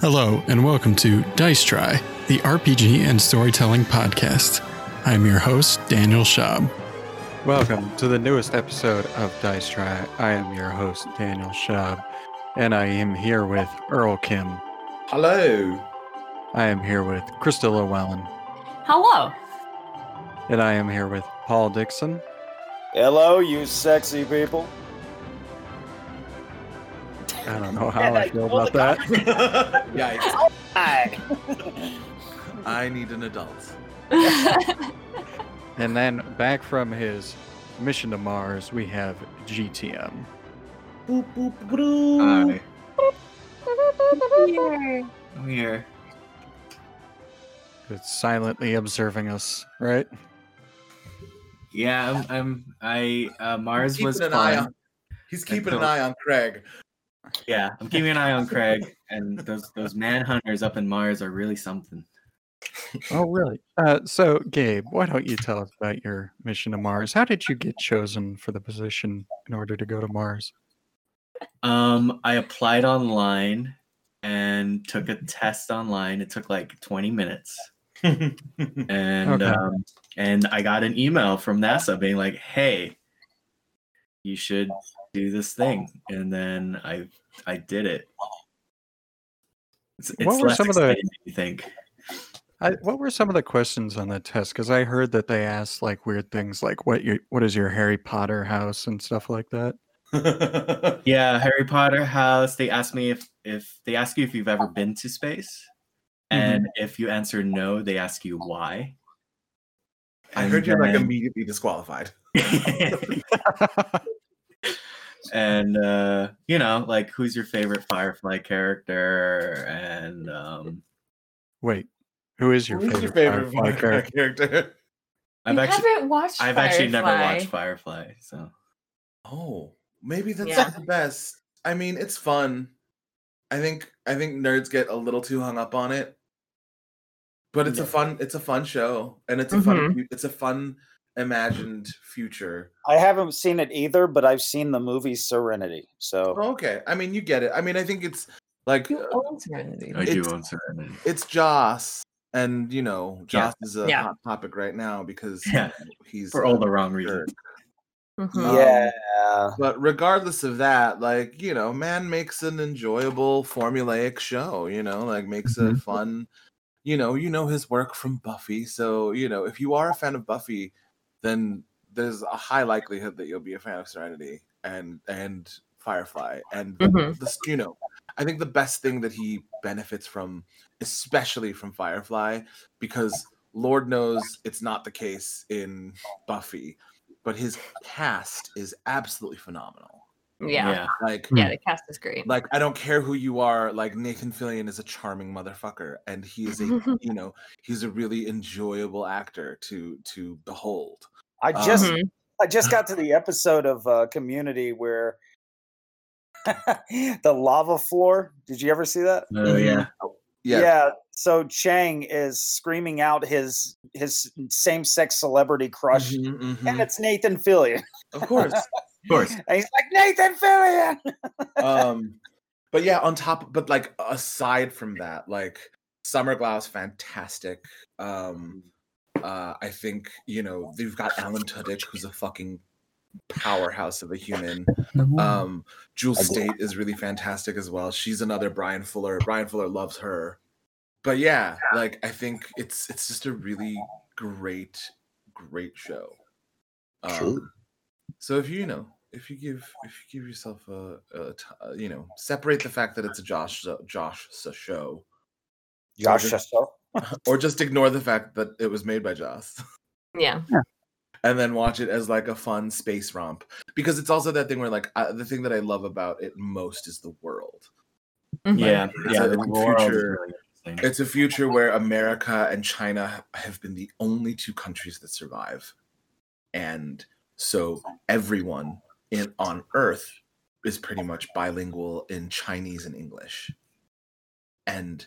Hello, and welcome to Dice Try, the RPG and storytelling podcast. I'm your host, Daniel Schaub. Welcome to the newest episode of Dice Try. I am your host, Daniel Schaub, and I am here with Earl Kim. Hello. I am here with Crystal Llewellyn, Hello. and I am here with Paul Dixon. Hello, you sexy people. I don't know how I feel about that. Yikes. Hi. I need an adult. And then back from his mission to Mars, we have GTM. Boop, boop, boop. Hi, Here. I'm here. It's silently observing us, right? Yeah, I'm. I'm I uh, Mars Keeping was an eye fun. on- He's keeping an Until- eye on Craig. Yeah, I'm keeping an eye on Craig, and those those manhunters up in Mars are really something. Oh, really? Uh, so, Gabe, why don't you tell us about your mission to Mars? How did you get chosen for the position in order to go to Mars? Um, I applied online and took a test online. It took like 20 minutes, and Okay. um, and I got an email from NASA being like, "Hey, you should do this thing," and then I I did it. It's, it's What were less some of the- exciting you think. I, what were some of the questions on the test? Because I heard that they asked like weird things, like what your what is your Harry Potter house and stuff like that. Yeah, Harry Potter house. They asked me if if they ask you if you've ever been to space, and mm-hmm. if you answer no, they ask you why. I heard you're like immediately disqualified. and uh, you know, like who's your favorite Firefly character, and um, Wait, who is your Who's favorite, your favorite Firefly Firefly character? character? I've you actually haven't watched I've actually never watched Firefly, so Oh, maybe that's Yeah. not the best. I mean, it's fun. I think I think nerds get a little too hung up on it, but it's a fun it's a fun show, and it's a fun Mhm. fu- it's a fun imagined future. I haven't seen it either, but I've seen the movie Serenity. So Oh, okay, I mean, you get it. I mean, I think it's like You own Serenity. I do It's- own Serenity. it's Joss, and you know, Yeah. Joss is a Yeah. hot topic right now because Yeah. he's For all the wrong jerk. reasons. Mhm. Um, yeah, But regardless of that, like, you know, man makes an enjoyable formulaic show, you know, like makes a Mhm. fun, you know, you know his work from Buffy. So, you know, if you are a fan of Buffy, then there's a high likelihood that you'll be a fan of Serenity and and Firefly. And Mhm. this, you know, I think the best thing that he benefits from, especially from Firefly, because Lord knows it's not the case in Buffy, but his cast is absolutely phenomenal. Yeah. yeah. Like, the cast is great. like I don't care who you are. Like Nathan Fillion is a charming motherfucker, and he is a you know he's a really enjoyable actor to to behold. I just Mhm. I just got to the episode of uh, Community where the lava floor. Did you ever see that? Oh yeah. Yeah, So Chang is screaming out his his same sex celebrity crush, Mhm, mhm. and it's Nathan Fillion. of course. Of course. And he's like Nathan Fillion. um but yeah on top but like aside from that like Summer Glau, fantastic um uh i think you know they've got alan tudyk who's a fucking powerhouse of a human. Um Jewel Staite is really fantastic as well. She's another Bryan Fuller. Bryan Fuller loves her. But yeah like i think it's it's just a really great great show. Um, so if you, you know, if you give if you give yourself a, a t- you know, separate the fact that it's a Josh Josh show, Josh Shuster. or just ignore the fact that it was made by Joss, Yeah. and then watch it as like a fun space romp. Because it's also that thing where like I, the thing that I love about it most is the world. Mhm. Yeah. It's Yeah. a- The it's a future- really. It's a future where America and China have been the only two countries that survive, and so everyone in on Earth is pretty much bilingual in Chinese and English, and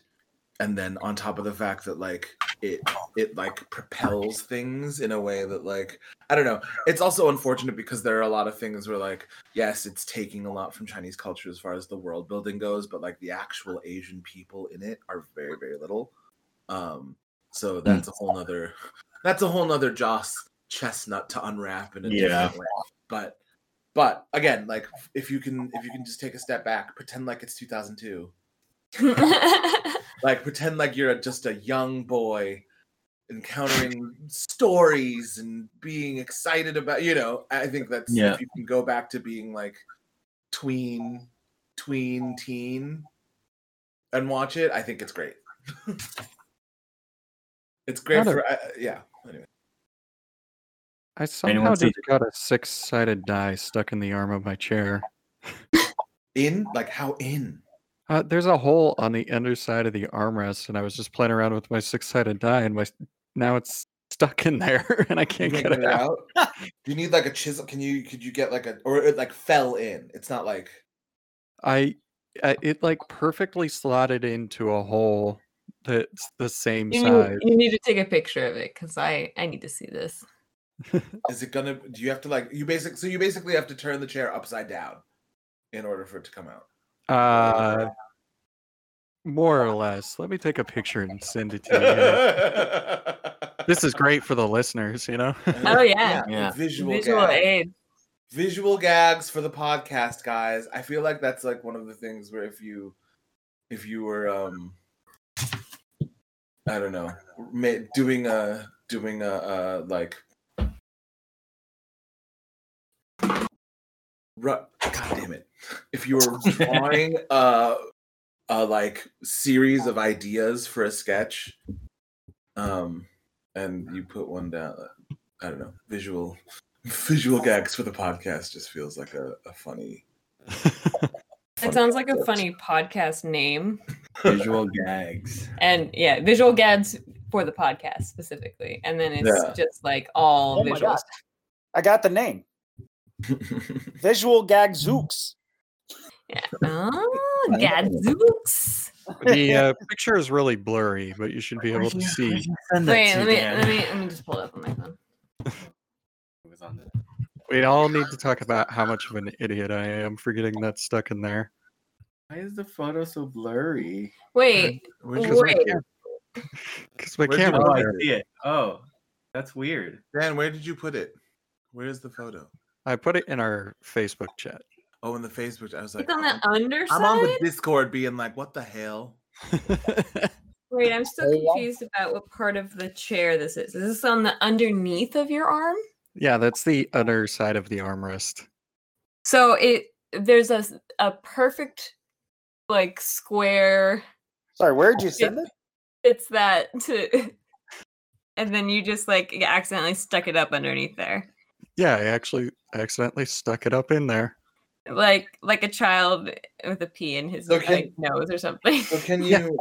and then on top of the fact that like it it like propels things in a way that like I don't know. It's also unfortunate because there are a lot of things where like yes, it's taking a lot from Chinese culture as far as the world building goes, but like the actual Asian people in it are very very little. Um, so that's a whole nother that's a whole nother Joss chestnut to unwrap in a Yeah. different way. But but again, like if you can if you can just take a step back, pretend like it's 2002 like pretend like you're just a young boy encountering stories and being excited about you know i think that's Yeah. if you can go back to being like tween tween teen and watch it i think it's great. It's great Kind of- for uh, yeah anyway. I somehow Anyone just got a six-sided die stuck in the arm of my chair. in? Like how in Uh, there's a hole on the underside of the armrest, and I was just playing around with my six-sided die, and my now it's stuck in there, and I can't can't get it out. do you need like a chisel can you could you get like a or it like fell in it's not like I, I it like perfectly slotted into a hole that's the same you, size. need, you need to take a picture of it because I I need to see this. Is it gonna? Do you have to like you basic? So you basically have to turn the chair upside down in order for it to come out. Uh, more or less. Let me take a picture and send it to you. this is great for the listeners, you know. Oh, yeah. Yeah. Visual, Visual gag. aid. Visual gags for the podcast, guys. I feel like that's like one of the things where if you, if you were, um, I don't know, doing a doing a uh, like. God damn it! If you were drawing a, a like series of ideas for a sketch, um, and you put one down, I don't know, visual visual gags for the podcast just feels like a, a funny. It sounds like a funny podcast name. Visual gags. And yeah, visual gags for the podcast specifically. And then it's Yeah. just like all Oh my visuals. God. I got the name. Visual Gag Zooks. Yeah. Oh, gadzooks. the uh, picture is really blurry, but you should be able to see. Send that Wait, let me let me let me just pull it up on my phone. It was on the- We all need to talk about how much of an idiot I am for getting that stuck in there. Why is the photo so blurry? Wait, Where'd Because Wait. Because my Where'd you camera. Oh, I see it. Oh, that's weird. Dan, where did you put it? Where's the photo? I put it in our Facebook chat. Oh, in the Facebook. I was like, it's on I'm- the oh, underside. I'm on the Discord being like, what the hell? Wait, I'm still Oh, confused about what part of the chair this is. Is this on the underneath of your arm? yeah, that's the underside of the armrest. So it there's a a perfect like square Sorry, where'd you send it? fits that to and then you just like accidentally stuck it up underneath there. Yeah, I actually accidentally stuck it up in there. Like like a child with a pee in his So can- like, nose or something. So can Yeah. you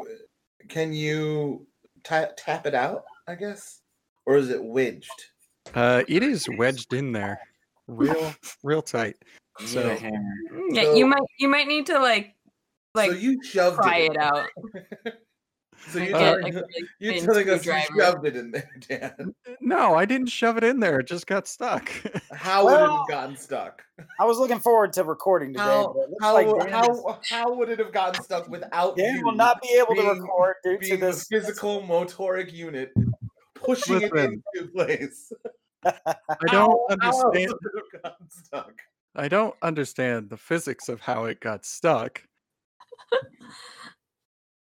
can you ta- tap it out? I guess, or is it wedged? Uh, it is wedged in there, real, real tight. So- need a hammer. yeah, you might you might need to like like so you shoved pry it. it out. so you're, get, telling, like, really you're telling us you shoved it in there, Dan. No, I didn't shove it in there. It just got stuck. How would it Well, have gotten stuck? I was looking forward to recording today, How but how, like how, how would it have gotten stuck without Dan you will not be able to record due to being the this. physical motoric unit pushing Listen. it into place? I don't How- how understand. would it have gotten stuck? I don't understand the physics of how it got stuck.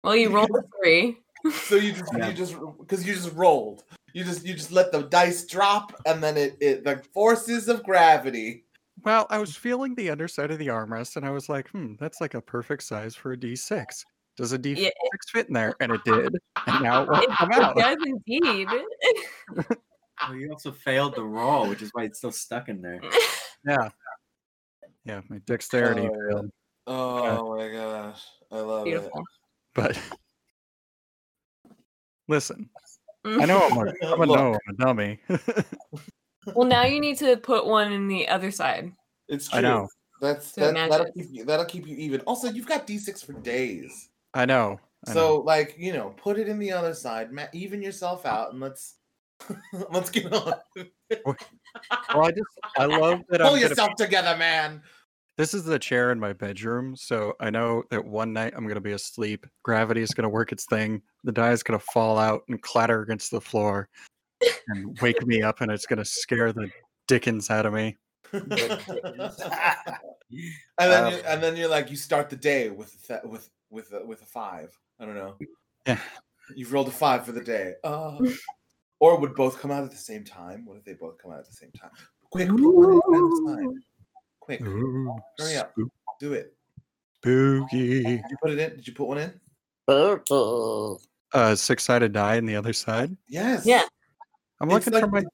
Well, you rolled a three. So you just Yeah. you just because you just rolled. You just you just let the dice drop and then it, it the forces of gravity. Well, I was feeling the underside of the armrest, and I was like, "Hmm, that's like a perfect size for a D6. Does a D6 Yeah. fit in there?" And it did, and now it won't It, come it out. does indeed. Oh, you also failed the roll, which is why it's still stuck in there. Yeah, yeah, my dexterity Oh, failed, Oh my gosh, I love Beautiful. But listen, mm. I know I'm a, I'm a no, I'm a dummy. Well, now you need to put one in the other side. It's true. I know, That's that, that'll keep you that'll keep you even. Also, you've got D6 for days. I know. I So know. like you know, put it in the other side, ma- even yourself out, and let's let's get on. well, I just I love that Pull I'm gonna yourself together, man. This is the chair in my bedroom, so I know that one night I'm gonna be asleep. Gravity is gonna work its thing. The die is gonna fall out and clatter against the floor, and wake me up, and it's gonna scare the dickens out of me. and then you, and then you're like you start the day with a th- with with a, with a five. I don't know. Yeah. You've rolled a five for the day. Uh, or would both come out at the same time? What if they both come out at the same time? Quick, Quick, Ooh, Hurry up. spook- do it. spooky. Did you put it in? Did you put one in? Uh, six-sided die in the other side. Yes. Yeah. I'm It's looking for like- my.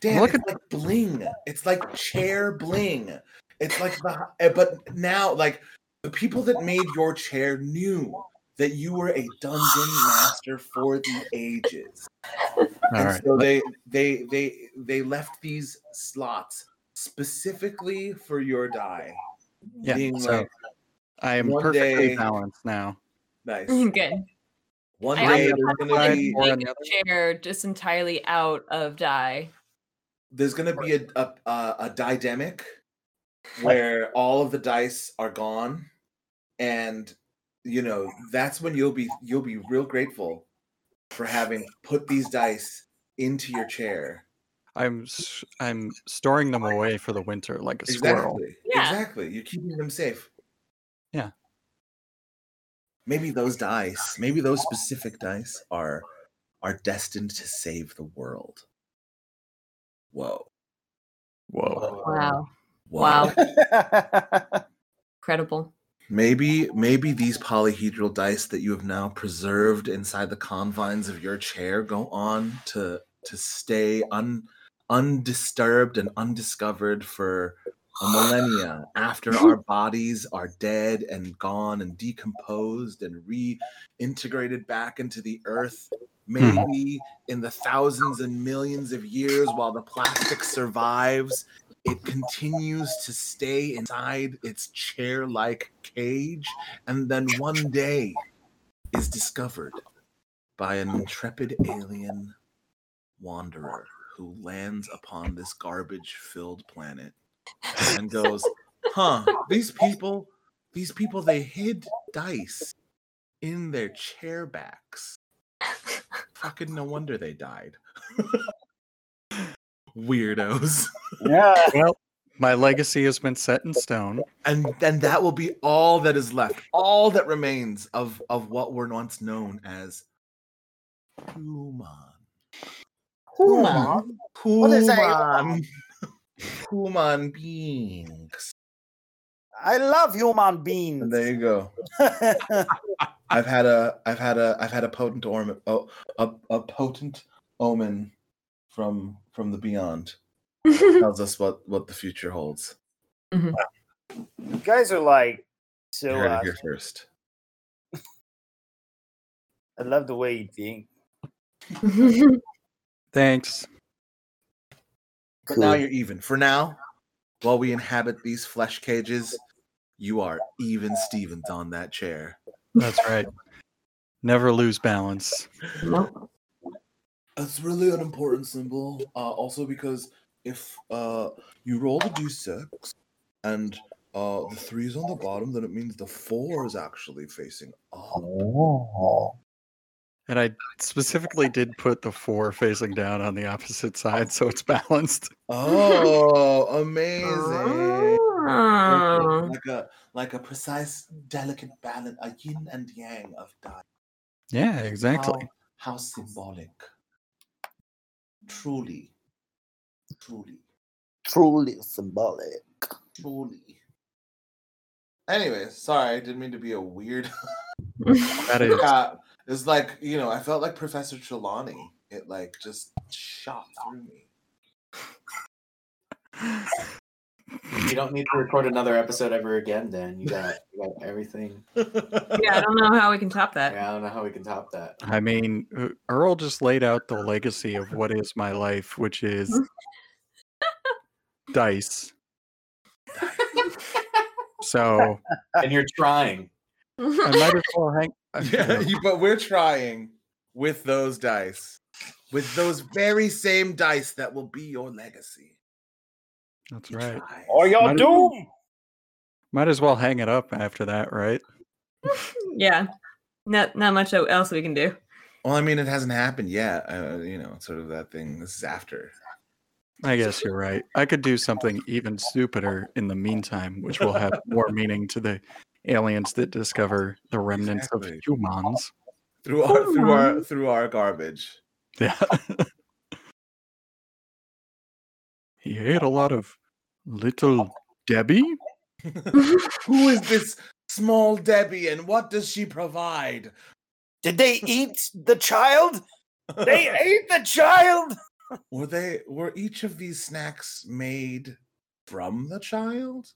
Dan, looking- it's like bling. It's like chair bling. It's like the eh, but now like the people that made your chair knew that you were a dungeon master for the ages. All and right. so they they they they left these slots specifically for your die. Yeah. being So like, I am perfectly day- balanced now. nice. Good. One I day also there's gonna be make a chair just entirely out of die. there's gonna be a a, a, a didemic where all of the dice are gone and you know that's when you'll be you'll be real grateful for having put these dice into your chair I'm s- I'm storing them away for the winter like a squirrel. exactly Yeah. exactly you're keeping them safe Yeah. maybe those dice maybe those specific dice are are destined to save the world whoa Whoa. Wow. whoa. Wow. Incredible. Maybe, maybe these polyhedral dice that you have now preserved inside the confines of your chair go on to to stay un undisturbed and undiscovered for a millennia after our bodies are dead and gone and decomposed and reintegrated back into the earth. Hmm. Maybe in the thousands and millions of years while the plastic survives, it continues to stay inside its chair like cage and then one day is discovered by an intrepid alien wanderer who lands upon this garbage filled planet and goes, Huh, these people, these people, they hid dice in their chair backs. Fucking no wonder they died. Weirdos. yeah. Well, my legacy has been set in stone. and then that will be all that is left all that remains of of what were once known as human Human? What is that? human human beings I love human beings. and there you go i've had a i've had a i've had a potent omen oh, a, a potent omen from from the beyond tells us what what the future holds you guys are like so. you heard Uh, it here first I love the way you think. Thanks. But now you're even. For now, while we inhabit these flesh cages, you are even Stevens on that chair. That's right. Never lose balance. That's really an important symbol. Uh, also, because if uh, you roll the d6 and uh, the three is on the bottom, then it means the four is actually facing up. Oh. And I specifically did put the four facing down on the opposite side so it's balanced. Oh, amazing! Oh. Like a like a precise, delicate balance, a yin and yang of die. Yeah, exactly. How, how symbolic. Truly. Truly. Truly symbolic. Truly. Anyway, sorry, I didn't mean to be a weird. That is yeah, it's like, you know, I felt like Professor Trelawney. It like just shot through me. You don't need to record another episode ever again, Dan. You got, you got everything. Yeah, I don't know how we can top that. Yeah, I don't know how we can top that. I mean, uh, Earl just laid out the legacy of what is my life, which is dice. So And you're trying. I might as well hang I Yeah, but we're trying with those dice, with those very same dice that will be your legacy. that's We right. try. Or your Might- doom. Might as well hang it up after that, right? yeah. Not not much else we can do. Well, I mean, it hasn't happened yet. Uh, you know, sort of that thing. This is after. I guess you're right. I could do something even stupider in the meantime, which will have more meaning to the aliens that discover the remnants Exactly. of humans. through our through our through our garbage. Yeah. he ate a lot of little Debbie. Who is this small Debbie, and what does she provide? Did they eat the child? They ate the child. were they were each of these snacks made from the child?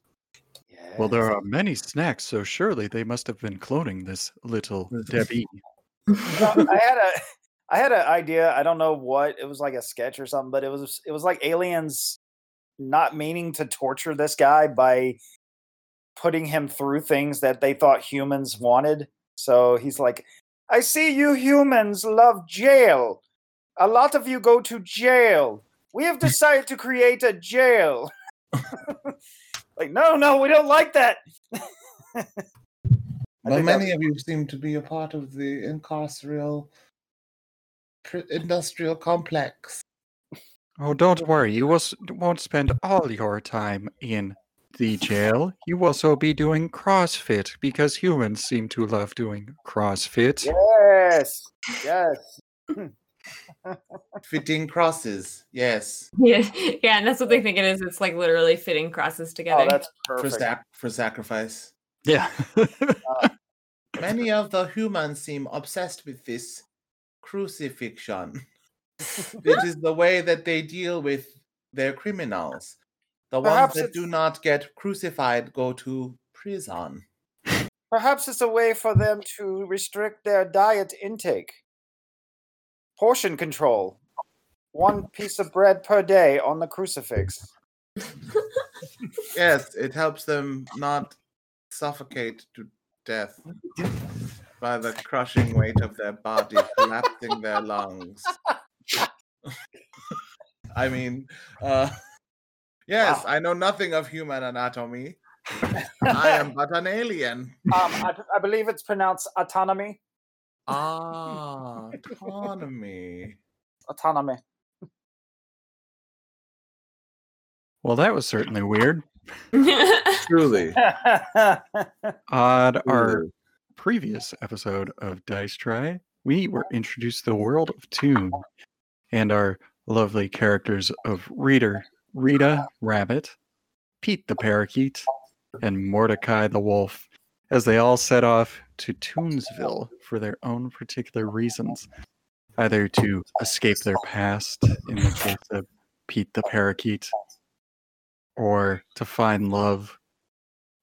Well, there are many snacks, so surely they must have been cloning this little Little- Debbie. I had a I had an idea. I don't know what it was like a sketch or something, but it was it was like aliens not meaning to torture this guy by putting him through things that they thought humans wanted. So he's like, I see you humans love jail. A lot of you go to jail. We have decided to create a jail. like, no, no, we don't like that. I Well, that- many of you seem to be a part of the incarceral pr- industrial complex. Oh, don't worry. You will, won't spend all your time in the jail. You will also be doing CrossFit because humans seem to love doing CrossFit. Yes. Yes. Fitting crosses, yes, yeah, yeah, and that's what they think it is. It's like literally fitting crosses oh, together. Oh, that's for sac- for sacrifice. Yeah. Uh, Many of the humans seem obsessed with this crucifixion. it is the way that they deal with their criminals. The Perhaps ones that do not get crucified go to prison. Perhaps it's a way for them to restrict their diet intake. Portion control. One piece of bread per day on the crucifix. Yes, it helps them not suffocate to death by the crushing weight of their body collapsing their lungs. I mean, uh, yes, Wow. I know nothing of human anatomy. I am but an alien. Um, I, I believe it's pronounced autonomy. Ah, autonomy. Autonomy. well, that was certainly weird. Truly. On our previous episode of Dice Try, we were introduced to the world of Toon and our lovely characters of Reader, Rita Rabbit, Pete the Parakeet, and Mordecai the Wolf, as they all set off to Toonsville for their own particular reasons, either to escape their past, in the case of Pete the Parakeet, or to find love,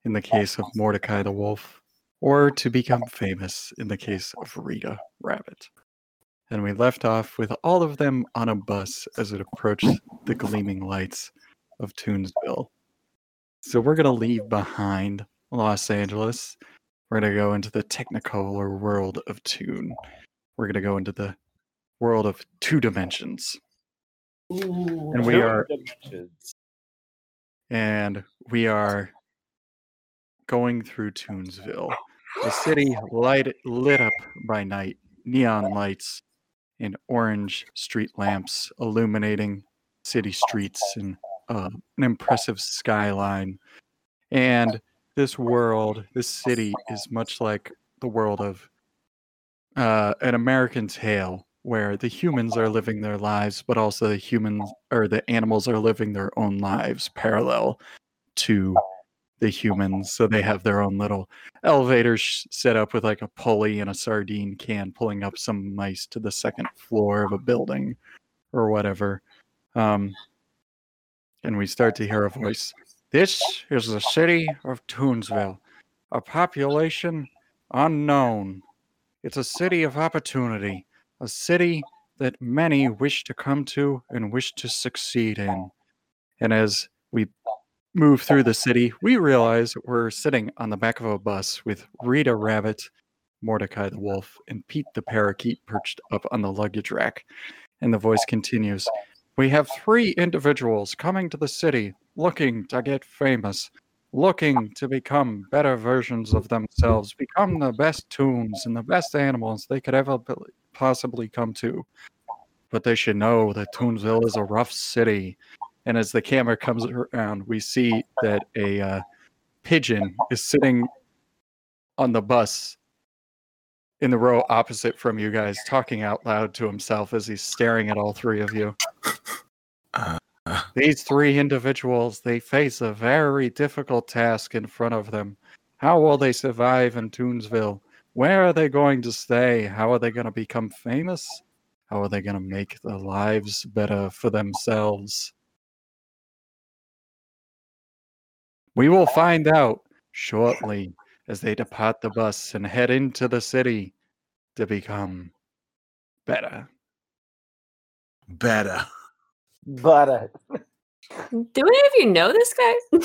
in the case of Mordecai the Wolf, or to become famous in the case of Rita Rabbit. And we left off with all of them on a bus as it approached the gleaming lights of Toonsville. So we're going to leave behind Los Angeles. We're going to go into the technicolor world of Toon. We're going to go into the world of two dimensions. And we are dimensions. and we are going through Toonsville, a city light, lit up by night, neon lights and orange street lamps illuminating city streets and uh, an impressive skyline. And this world, this city, is much like the world of uh, an American Tail, where the humans are living their lives, but also the humans or the animals are living their own lives parallel to the humans. So they have their own little elevator set up with like a pulley and a sardine can pulling up some mice to the second floor of a building or whatever. Um, and we start to hear a voice. This is the city of Toonsville, a population unknown. It's a city of opportunity, a city that many wish to come to and wish to succeed in. And as we move through the city, we realize we're sitting on the back of a bus with Rita Rabbit Mordecai the wolf, and Pete the parakeet perched up on the luggage rack. And the voice continues We have three individuals coming to the city looking to get famous, looking to become better versions of themselves, become the best toons and the best animals they could ever possibly come to. But they should know that Toonsville is a rough city. And as the camera comes around, we see that a uh, pigeon is sitting on the bus in the row opposite from you guys, talking out loud to himself as he's staring at all three of you. Uh, These three individuals, they face a very difficult task in front of them. How will they survive in Toonsville? Where are they going to stay? How are they going to become famous? How are they going to make their lives better for themselves? We will find out shortly as they depart the bus and head into the city to become better. better. But uh, Do any of you know this guy?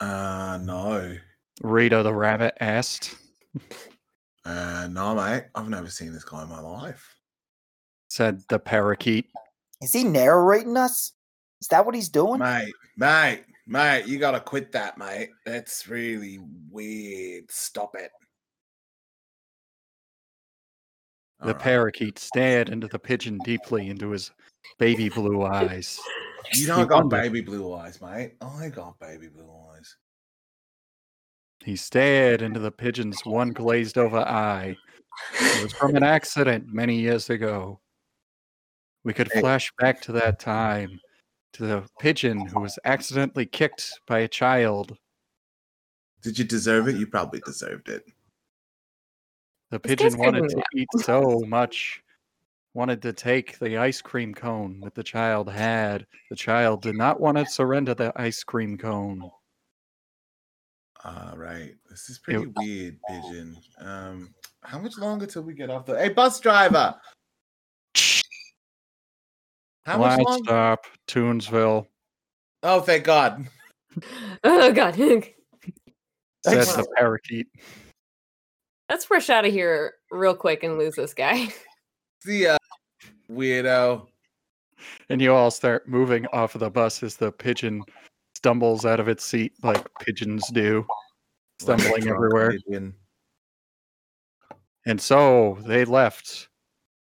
Uh, no. Rita the rabbit asked. Uh, no, mate. I've never seen this guy in my life. Said the parakeet. is he narrating us? Is that what he's doing? Mate, mate, mate, you gotta quit that, mate. That's really weird. Stop it. The Alright. parakeet stared into the pigeon deeply into his baby blue eyes. You don't got wondered- baby blue eyes, mate. I got baby blue eyes. He stared into the pigeon's one glazed over eye. It was from an accident many years ago. We could flash back to that time to the pigeon who was accidentally kicked by a child. Did you deserve it? You probably deserved it. The pigeon wanted to eat so much, wanted to take the ice cream cone that the child had. The child did not want to surrender the ice cream cone. All right. This is pretty weird, pigeon. Um, how much longer till we get off the Hey bus driver. How much Line longer? stop, Toonsville, Oh, thank God. oh god. That's the parakeet. Let's rush out of here real quick and lose this guy. See ya, weirdo. And you all start moving off of the bus as the pigeon stumbles out of its seat like pigeons do, stumbling everywhere. pigeon. And so they left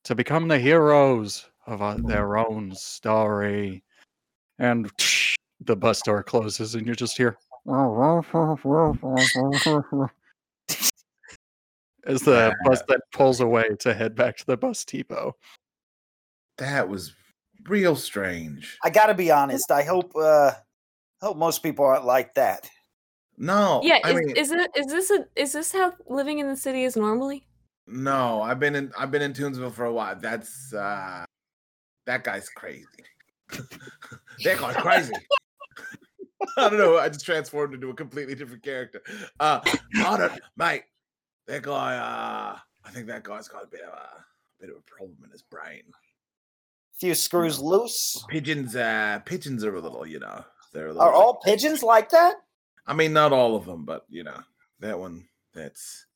to become the heroes of uh, their own story. And the bus door closes, and you're just here. As the bus then pulls away to head back to the bus depot. That was real strange. I got to be honest. I hope. uh hope most people aren't like that. No. yeah, I is, mean, is it is this a is this how living in the city is normally? no. I've been in. I've been in Toonsville for a while. That's uh, that guy's crazy. that guy's crazy. I don't know. I just transformed into a completely different character. Uh, I don't, mate. That guy. Uh, I think that guy's got a bit of a bit of a problem in his brain. few screws loose. Pigeons. Uh, pigeons are a little. You know, they're a little. Are all pigeons like that? I mean, not all of them, but you know, that one. That's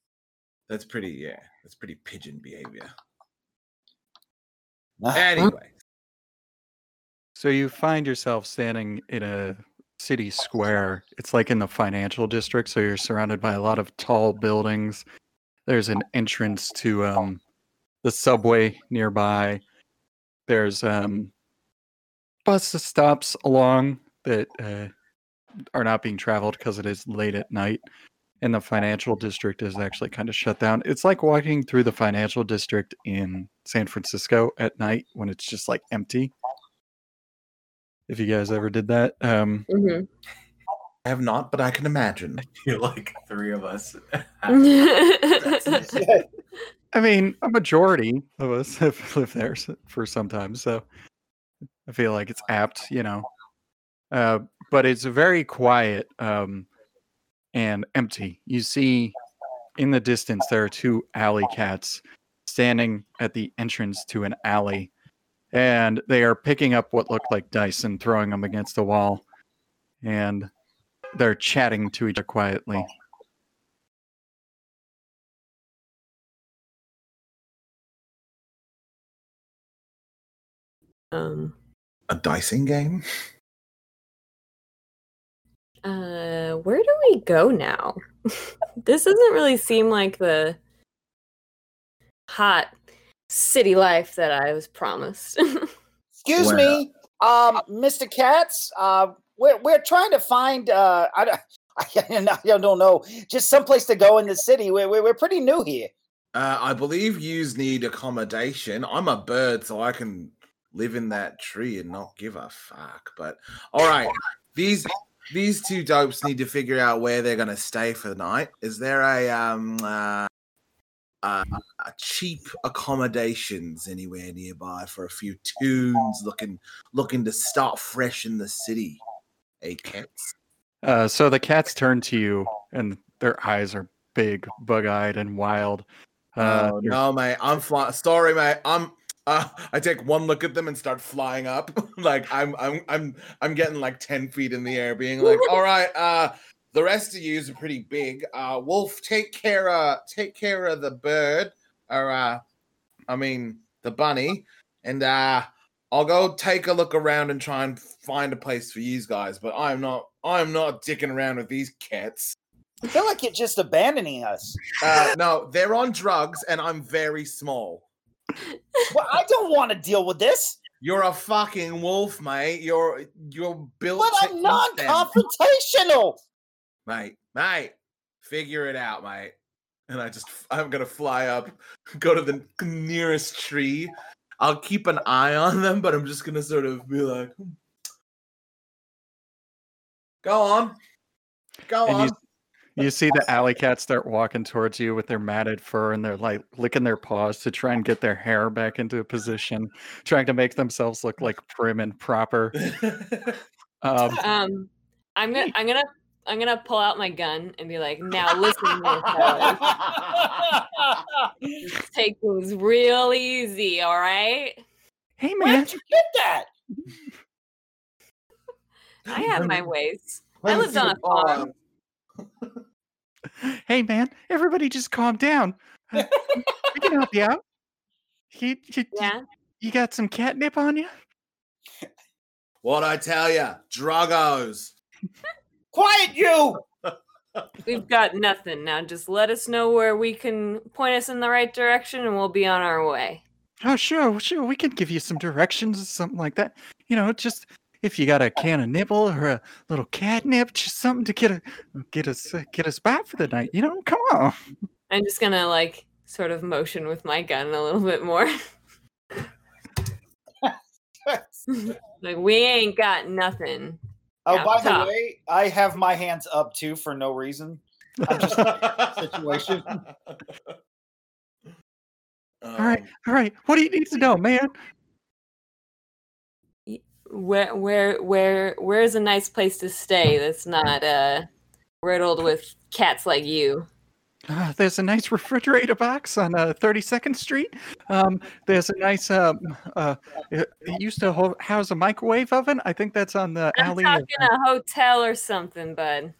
that's pretty. Yeah, that's pretty pigeon behavior. Anyway, So you find yourself standing in a city square. It's like in the financial district, so you're surrounded by a lot of tall buildings. There's an entrance to um, the subway nearby. There's um, bus stops along that uh, are not being traveled because it is late at night. And the financial district is actually kind of shut down. It's like walking through the financial district in San Francisco at night when it's just like empty if you guys ever did that. Um, Mm-hmm. I have not, but I can imagine. You're like three of us. I mean, a majority of us have lived there for some time, so I feel like it's apt, you know. Uh, but it's very quiet um, and empty. You see in the distance there are two alley cats standing at the entrance to an alley, and they are picking up what looked like dice and throwing them against the wall. And they're chatting to each other quietly. Um a dicing game? Uh where do we go now? This doesn't really seem like the hot city life that I was promised. Excuse Well- me, um, Mr. Katz. Uh, we're we're trying to find. Uh, I don't, I don't know, just someplace to go in the city. We're we're, we're pretty new here. Uh, I believe yous need accommodation. I'm a bird, so I can live in that tree and not give a fuck. But all right, these these two dopes need to figure out where they're gonna stay for the night. Is there a um uh, uh cheap accommodations anywhere nearby for a few toons looking looking to start fresh in the city? Hey, cats. Uh, so the cats turn to you, and their eyes are big, bug-eyed, and wild. Uh, oh no, mate! I'm flying. Sorry, mate. I'm. Uh, I take one look at them and start flying up. like I'm, I'm, I'm, I'm getting like ten feet in the air, being like, "All right, uh, the rest of you are pretty big. Uh, Wolf, take care. Uh, take care of the bird, or uh, I mean the bunny, and uh, I'll go take a look around and try and find a place for you guys. But I'm not, I'm not dicking around with these cats. I feel like you're just abandoning us. Uh, no, they're on drugs, and I'm very small. Well, I don't want to deal with this. You're a fucking wolf, mate. You're you're built. But I'm non-confrontational. Mate. Mate, figure it out, mate. And I just, I'm gonna fly up, go to the nearest tree. I'll keep an eye on them, but I'm just gonna sort of be like, "Hmm." go on, go And on. you, you see the alley cats start walking towards you with their matted fur and they're like licking their paws to try and get their hair back into a position, trying to make themselves look like prim and proper. Um, um, I'm gonna, I'm gonna, I'm gonna pull out my gun and be like, "Now listen, little fellas. Just take things real easy, all right? hey Where man, did you get that? I have my ways. I lived on a farm. hey man, everybody just calm down. We can help you out. You, you, you- Yeah. you got some catnip on you? What I tell you, druggos. Quiet, you. We've got nothing now. Just let us know where we can point us in the right direction, and we'll be on our way. Oh, sure, sure. We can give you some directions or something like that. You know, just if you got a can of nibble or a little catnip, just something to get a get us uh, get us by for the night. You know, come on. I'm just gonna like sort of motion with my gun a little bit more. like we ain't got nothing. Oh, Yeah, by the way, I have my hands up too for no reason. I'm just situation. All right, all right. What do you need to know, man? Where where where where's a nice place to stay that's not uh riddled with cats like you? Uh, there's a nice refrigerator box on uh, 32nd Street. Um, there's a nice. Um, uh, it, it used to ho- house a microwave oven. I think that's on the I'm alley. of- talking a hotel or something, bud.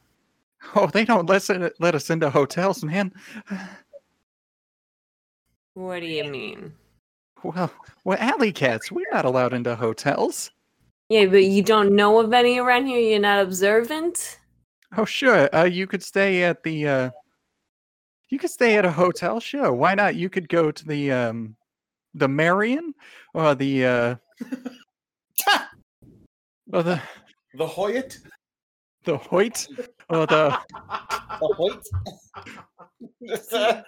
oh, they don't let us, let us into hotels, man. What do you mean? Well, we're alley cats. We're not allowed into hotels. Yeah, but you don't know of any around here. You're not observant. Oh, sure. Uh, you could stay at the. Uh, you could stay at a hotel. Sure. Why not? You could go to the um, the Marion or the uh, or the the Hoyt. the Hoyt or the Oh, wait.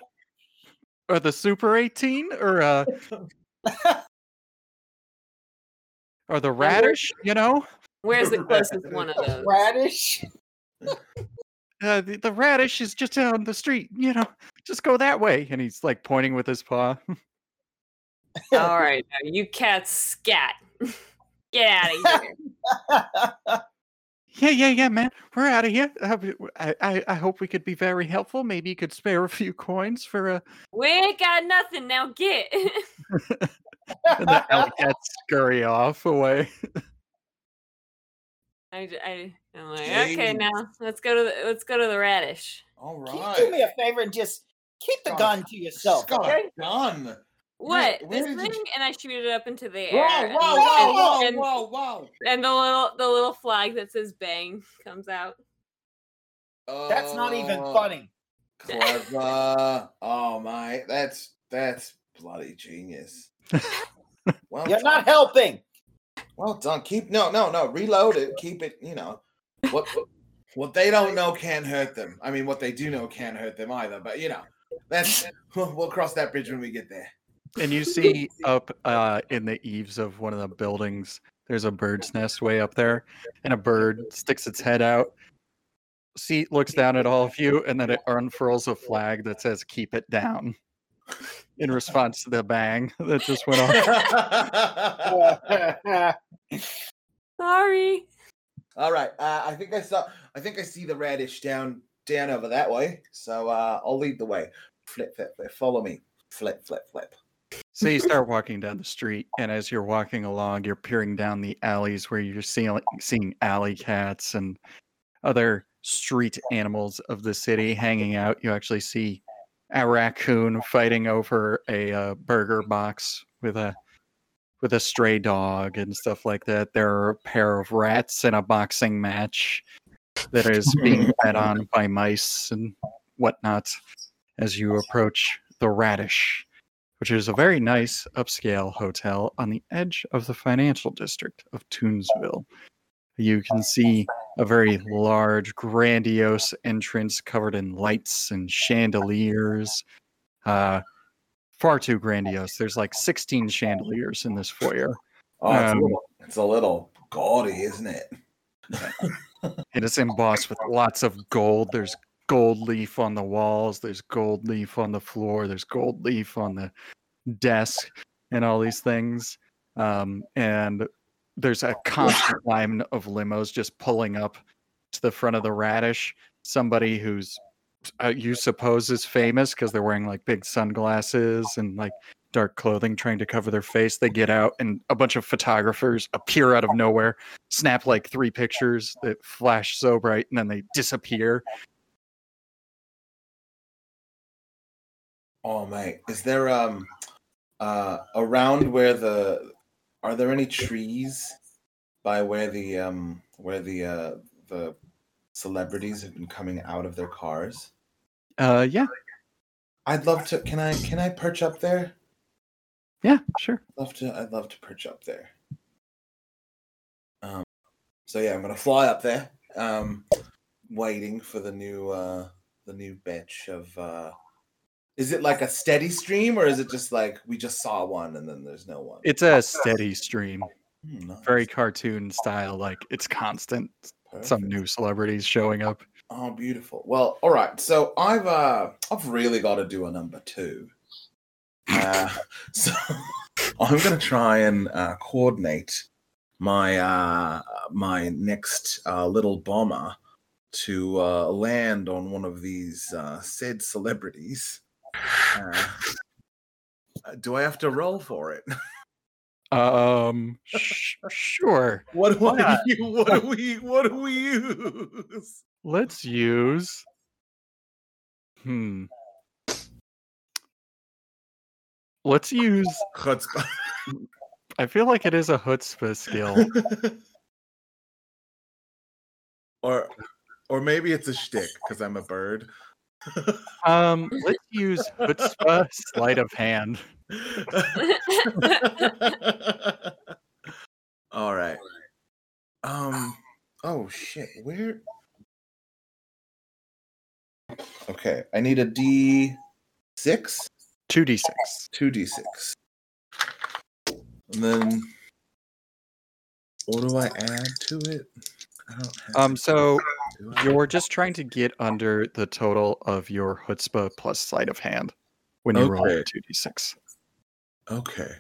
or the Super 18 or uh or the Radish. You know, Where's the closest one of those? Radish. Uh, the, the Radish is just down the street. You know, just go that way. And he's like pointing with his paw. All right, now you cats scat. Get out of here. Yeah, yeah, yeah, man. We're out of here. I, I, I hope we could be very helpful. Maybe you could spare a few coins for a. We ain't got nothing. Now get. and the alley cats scurry off away. I, j- I, am like, okay, now let's go to the let's go to the radish. All right. Can you do me a favor and just keep the God, gun to yourself, God, okay? Done. What? Where- where this did you- And I shoot it up into the air. whoa, and, whoa, whoa, and, and, whoa, whoa. and the little the little flag that says bang comes out. That's not even Oh, funny. Clever. Oh my, that's that's bloody genius. Well, You're not helping. Well done. Keep no, no, no. Reload it. Keep it. You know what? What, they don't know can't hurt them. I mean, what they do know can't hurt them either. But you know, that's we'll, we'll cross that bridge when we get there. And you see up uh, in the eaves of one of the buildings, there's a bird's nest way up there, and a bird sticks its head out. See, looks down at all of you, and then it unfurls a flag that says "Keep it down." In response to the bang that just went off. Sorry. All right. Uh, I think I saw. I think I see the radish down down over that way. So uh, I'll lead the way. Flip, flip, flip. Follow me. Flip, flip, flip. So you start walking down the street, and as you're walking along, you're peering down the alleys where you're seeing seeing alley cats and other street animals of the city hanging out. You actually see a raccoon fighting over a uh, burger box with a with a stray dog and stuff like that. There are a pair of rats in a boxing match that is being fed on by mice and whatnot as you approach the Radish which is a very nice upscale hotel on the edge of the financial district of Toonsville. You can see a very large, grandiose entrance covered in lights and chandeliers. Uh, far too grandiose. There's like 16 chandeliers in this foyer. Oh, it's, Um, a little, it's a little gaudy, isn't it? and It is embossed with lots of gold. There's gold leaf on the walls. There's gold leaf on the floor. There's gold leaf on the desk, and all these things. Um, and there's a constant line of limos just pulling up to the front of the radish. Somebody who's uh, you suppose is famous because they're wearing like big sunglasses and like dark clothing trying to cover their face. They get out, and a bunch of photographers appear out of nowhere, snap like three pictures that flash so bright, and then they disappear. Oh mate, is there um uh around where the are there any trees by where the um where the uh the celebrities have been coming out of their cars? Uh, yeah, I'd love to can I can I perch up there? yeah, sure. i love to I'd love to perch up there. Um so yeah, I'm gonna fly up there. Um waiting for the new uh the new batch of uh is it like a steady stream or is it just like we just saw one and then there's no one? It's a steady stream, Hmm, nice. very cartoon style. Like it's constant. Some new celebrities showing up. Oh, beautiful. Well, all right. So I've uh I've really got to do a number two. Uh, so I'm gonna try and uh, coordinate my uh my next uh, little bomber to uh, land on one of these uh, said celebrities. Uh, do I have to roll for it? Um, sh- sure. What do Why not? I, u- what do we what do we use? Let's use. Hmm. Let's use. Chutzpah. I feel like it is a chutzpah skill. or or maybe it's a shtick because I'm a bird. Um, let's use chutzpah sleight of hand. All right. Um. Oh shit. Where? Okay, I need a D six, Two d six. two D six, and then what do I add to it? I don't have Um, so? You're just trying to get under the total of your chutzpah plus sleight of hand when you roll Okay. two d six. Okay.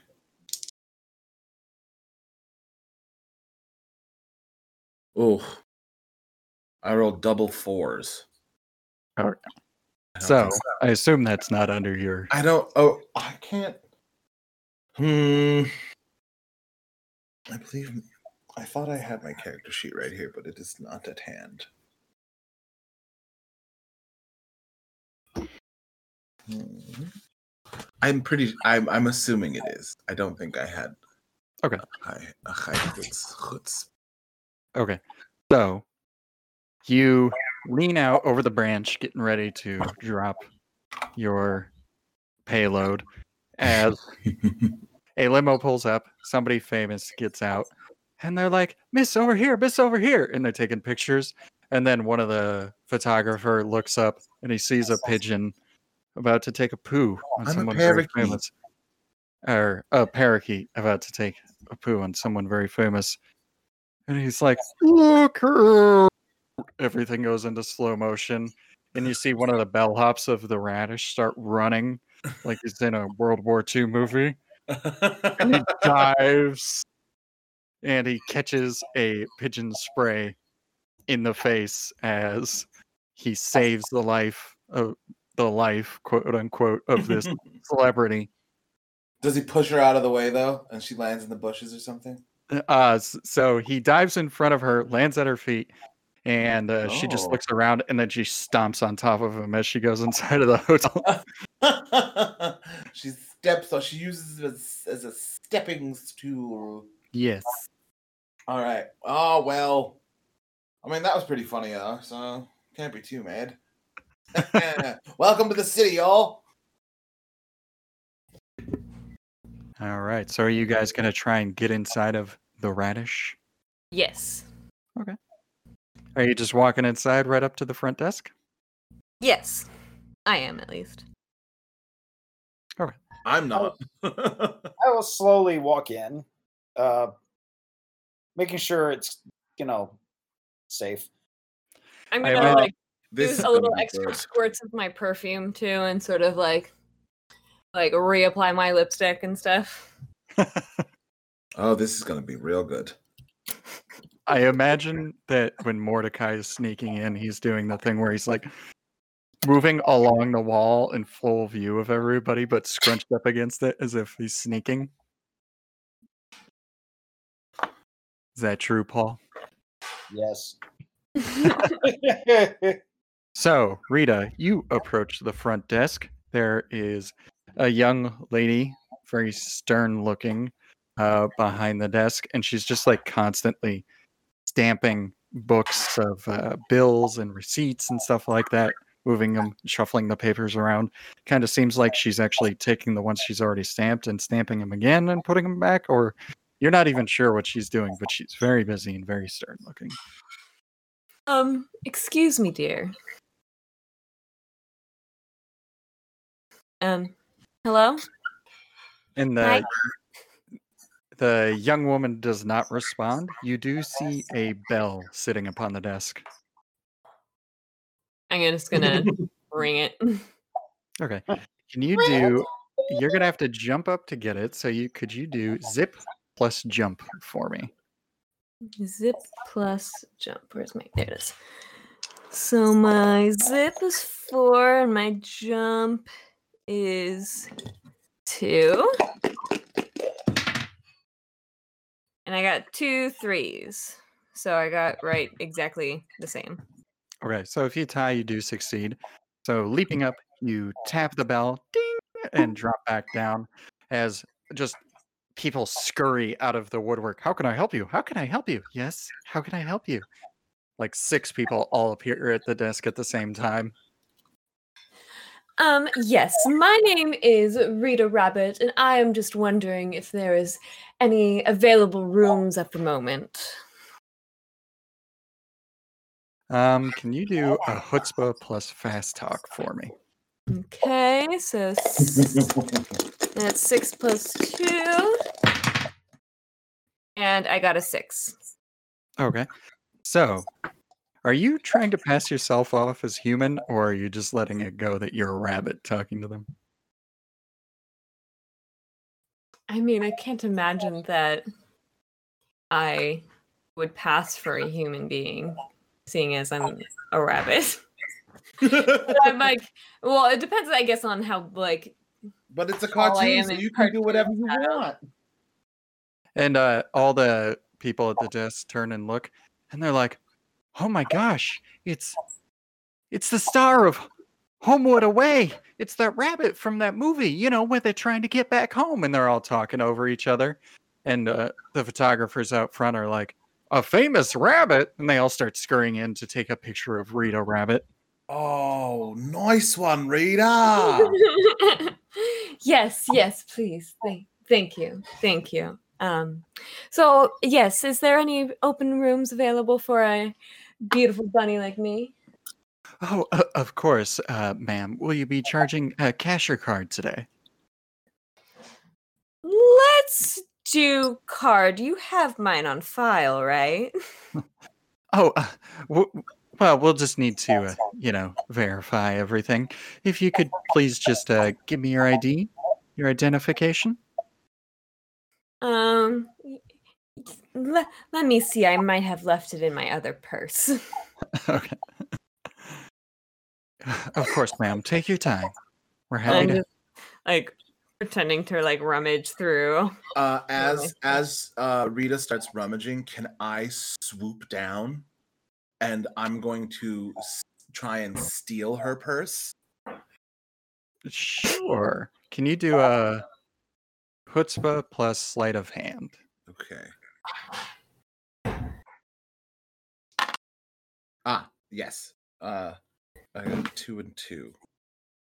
Oh, I rolled double fours. Alright. I don't So I assume that's not under your. I don't. Oh, I can't. Hmm. I believe. I thought I had my character sheet right here, but it is not at hand. Hmm. I'm pretty. I'm. I'm assuming it is. I don't think I had. Okay. A high. A high chutz, chutz. Okay. So you lean out over the branch, getting ready to drop your payload as a limo pulls up. Somebody famous gets out, and they're like, "Miss over here, Miss over here," and they're taking pictures. And then one of the photographer looks up and he sees a pigeon about to take a poo oh, on I'm a someone very famous, or a parakeet about to take a poo on someone very famous. And he's like, "Look her!" Everything goes into slow motion, and you see one of the bellhops of the radish start running like he's in a World War II movie. And he dives, and he catches a pigeon spray in the face as he saves the life of the life, quote unquote, of this celebrity. Does he push her out of the way though, and she lands in the bushes or something? Uh, so he dives in front of her, lands at her feet, and uh, she just Oh. looks around and then she stomps on top of him as she goes inside of the hotel. she steps, or she uses it as, as a stepping stool. yes. All right. Oh well. I mean, that was pretty funny though, so can't be too mad. Welcome to the city, y'all. All right. So are you guys going to try and get inside of the radish? Yes. Okay. Are you just walking inside right up to the front desk? Yes. I am at least. Okay. I'm not. I will slowly walk in, uh, making sure it's you know safe. I'm gonna like this use a little extra good. squirts of my perfume too, and sort of like like reapply my lipstick and stuff. Oh, this is gonna be real good. I imagine that when Mordecai is sneaking in, he's doing the thing where he's like moving along the wall in full view of everybody, but scrunched up against it as if he's sneaking. Is that true, Paul? Yes. So, Rita, you approach the front desk. There is a young lady, very stern looking, uh, behind the desk, and she's just like constantly stamping books of uh, bills and receipts and stuff like that, moving them, shuffling the papers around. Kind of seems like she's actually taking the ones she's already stamped and stamping them again and putting them back, or you're not even sure what she's doing, but she's very busy and very stern looking. um, excuse me, dear. Um, hello. And the Hi. the young woman does not respond. You do see a bell sitting upon the desk. I'm just gonna ring it. Okay. Can you do you're gonna have to jump up to get it. So you could you do zip plus jump for me? Zip plus jump. Where's my? There it is. So my zip is four, and my jump is two. And I got two threes. So I got right exactly the same. Okay, so if you tie, you do succeed. So leaping up, you tap the bell, ding, and drop back down as just people scurry out of the woodwork. How can I help you? How can I help you? Yes, how can I help you? Like six people all appear at the desk at the same time. Um, yes, my name is Rita Rabbit, and I am just wondering if there is any available rooms at the moment. Um, can you do a chutzpah plus fast talk for me? Okay, so that's six plus two. And I got a six. Okay. So, are you trying to pass yourself off as human, or are you just letting it go that you're a rabbit talking to them? I mean, I can't imagine that I would pass for a human being, seeing as I'm a rabbit. I'm like, well, it depends, I guess, on how like But it's a cartoon, so you can do whatever you want. And uh, all the people at the desk turn and look, and they're like, "Oh my gosh, it's it's the star of Homewood Away. It's that rabbit from that movie, you know, where they're trying to get back home and they're all talking over each other. And uh, the photographers out front are like, a famous rabbit. And they all start scurrying in to take a picture of Rita Rabbit. Oh, nice one, Rita. yes, yes, please. Thank, thank you, thank you. Um, so yes, is there any open rooms available for a beautiful bunny like me? Oh, uh, of course, uh, ma'am. Will you be charging a cash or card today? Let's do card. You have mine on file, right? Oh, uh, w- well, we'll just need to, uh, you know, verify everything. If you could please just uh, give me your ID, your identification. Um, let, let me see. I might have left it in my other purse. okay. Of course, ma'am. Take your time. We're happy I'm to. like pretending to like rummage through. Uh, as as uh, Rita starts rummaging, can I swoop down, and I'm going to s- try and steal her purse? Sure. Can you do a chutzpah plus sleight of hand? Okay. Ah, yes. Uh, I got two and two.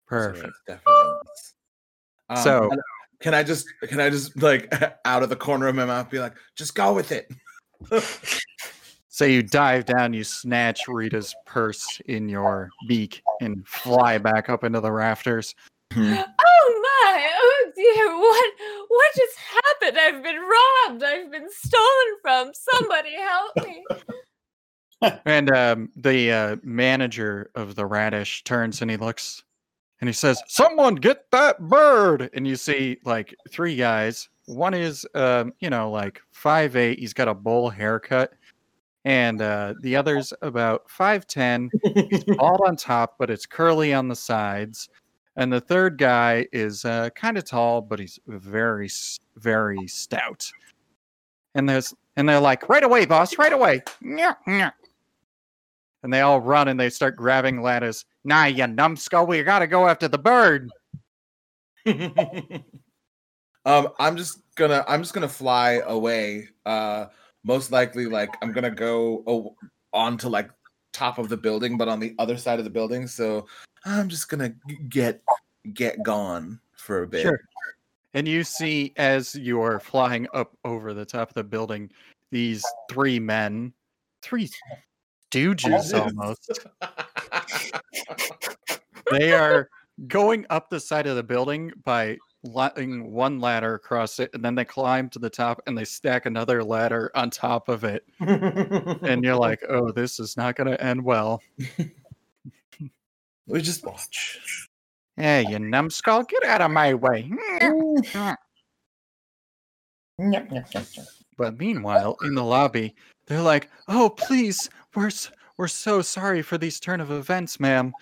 Perfect. it's definitely. Um, So- can I just can I just like out of the corner of my mouth be like, just go with it? So you dive down, you snatch Rita's purse in your beak, and fly back up into the rafters. Oh my! Oh dear! What? What just happened? I've been robbed. I've been stolen from. Somebody help me! And um, the uh, manager of the radish turns and he looks and he says, Someone get that bird. And you see like three guys. One is, um, you know, like five eight. He's got a bowl haircut. And uh, the other's about 5'10. He's bald on top, but it's curly on the sides. And the third guy is uh, kind of tall, but he's very, very stout. And there's and they're like, right away, boss, right away. Nyah, nyah." And they all run and they start grabbing ladders. Nah, you numbskull, we gotta go after the bird. um, I'm just gonna I'm just gonna fly away. Uh, most likely, like I'm gonna go o- onto like top of the building, but on the other side of the building. So I'm just gonna get get gone for a bit. Sure. And you see as you're flying up over the top of the building, these three men, three stooges almost. they are going up the side of the building by letting one ladder across it, and then they climb to the top and they stack another ladder on top of it. And you're like, oh, this is not going to end well. we just watch. Hey, you numbskull, get out of my way. Hmm. Mm. But meanwhile, in the lobby, they're like, "Oh, please, we're we're so sorry for these turn of events, ma'am."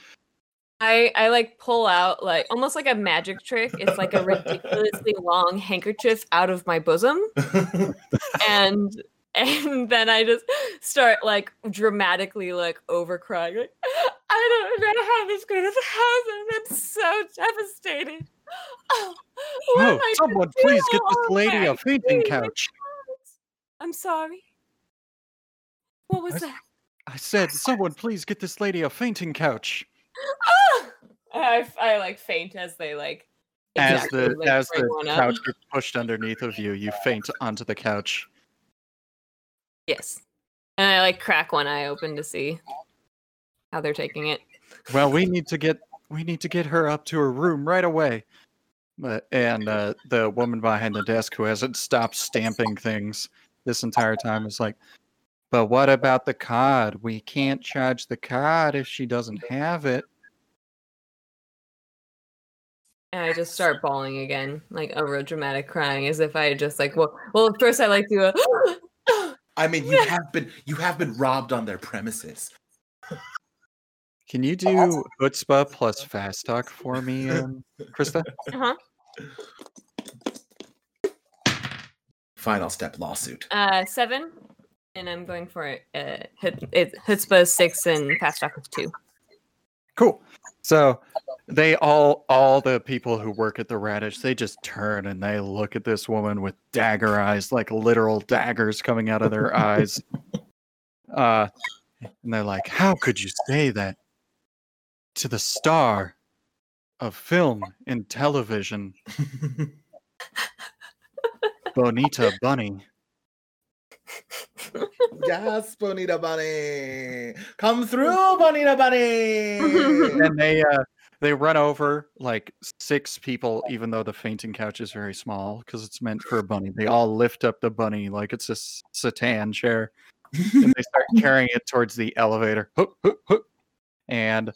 I I like pull out like almost like a magic trick. It's like a ridiculously long handkerchief out of my bosom, and and then I just start like dramatically like over crying. Like, I don't know how this could have happened. I'm so devastated. Oh, what Oh, am I to someone do? please get this Oh lady my a fainting couch. I'm sorry. What was I- that? I said, "Someone please get this lady a fainting couch." Ah! I, I like faint as they like As exactly, the like, as the couch gets pushed underneath of you, you faint onto the couch. Yes. And I like crack one eye open to see how they're taking it. Well, we need to get we need to get her up to her room right away. But and uh, the woman behind the desk who hasn't stopped stamping things this entire time is like, "But what about the card? We can't charge the card if she doesn't have it." And I just start bawling again, like over dramatic crying, as if I had just like well well at first I like to uh, I mean, you have been you have been robbed on their premises. Can you do chutzpah plus fast talk for me, um, Krista? uh-huh. Final step lawsuit. uh seven. And I'm going for uh hit it's six and fast talk is two. Cool. So they all all the people who work at the radish, they just turn and they look at this woman with dagger eyes, like literal daggers coming out of their eyes. Uh and they're like, How could you say that to the star of film and television, Bonita Bunny? yes, Bonita Bunny. Come through, Bonita Bunny. and they uh they run over like six people even though the fainting couch is very small because it's meant for a bunny they all lift up the bunny like it's a sedan chair and they start carrying it towards the elevator Hoop, hoop, hoop. and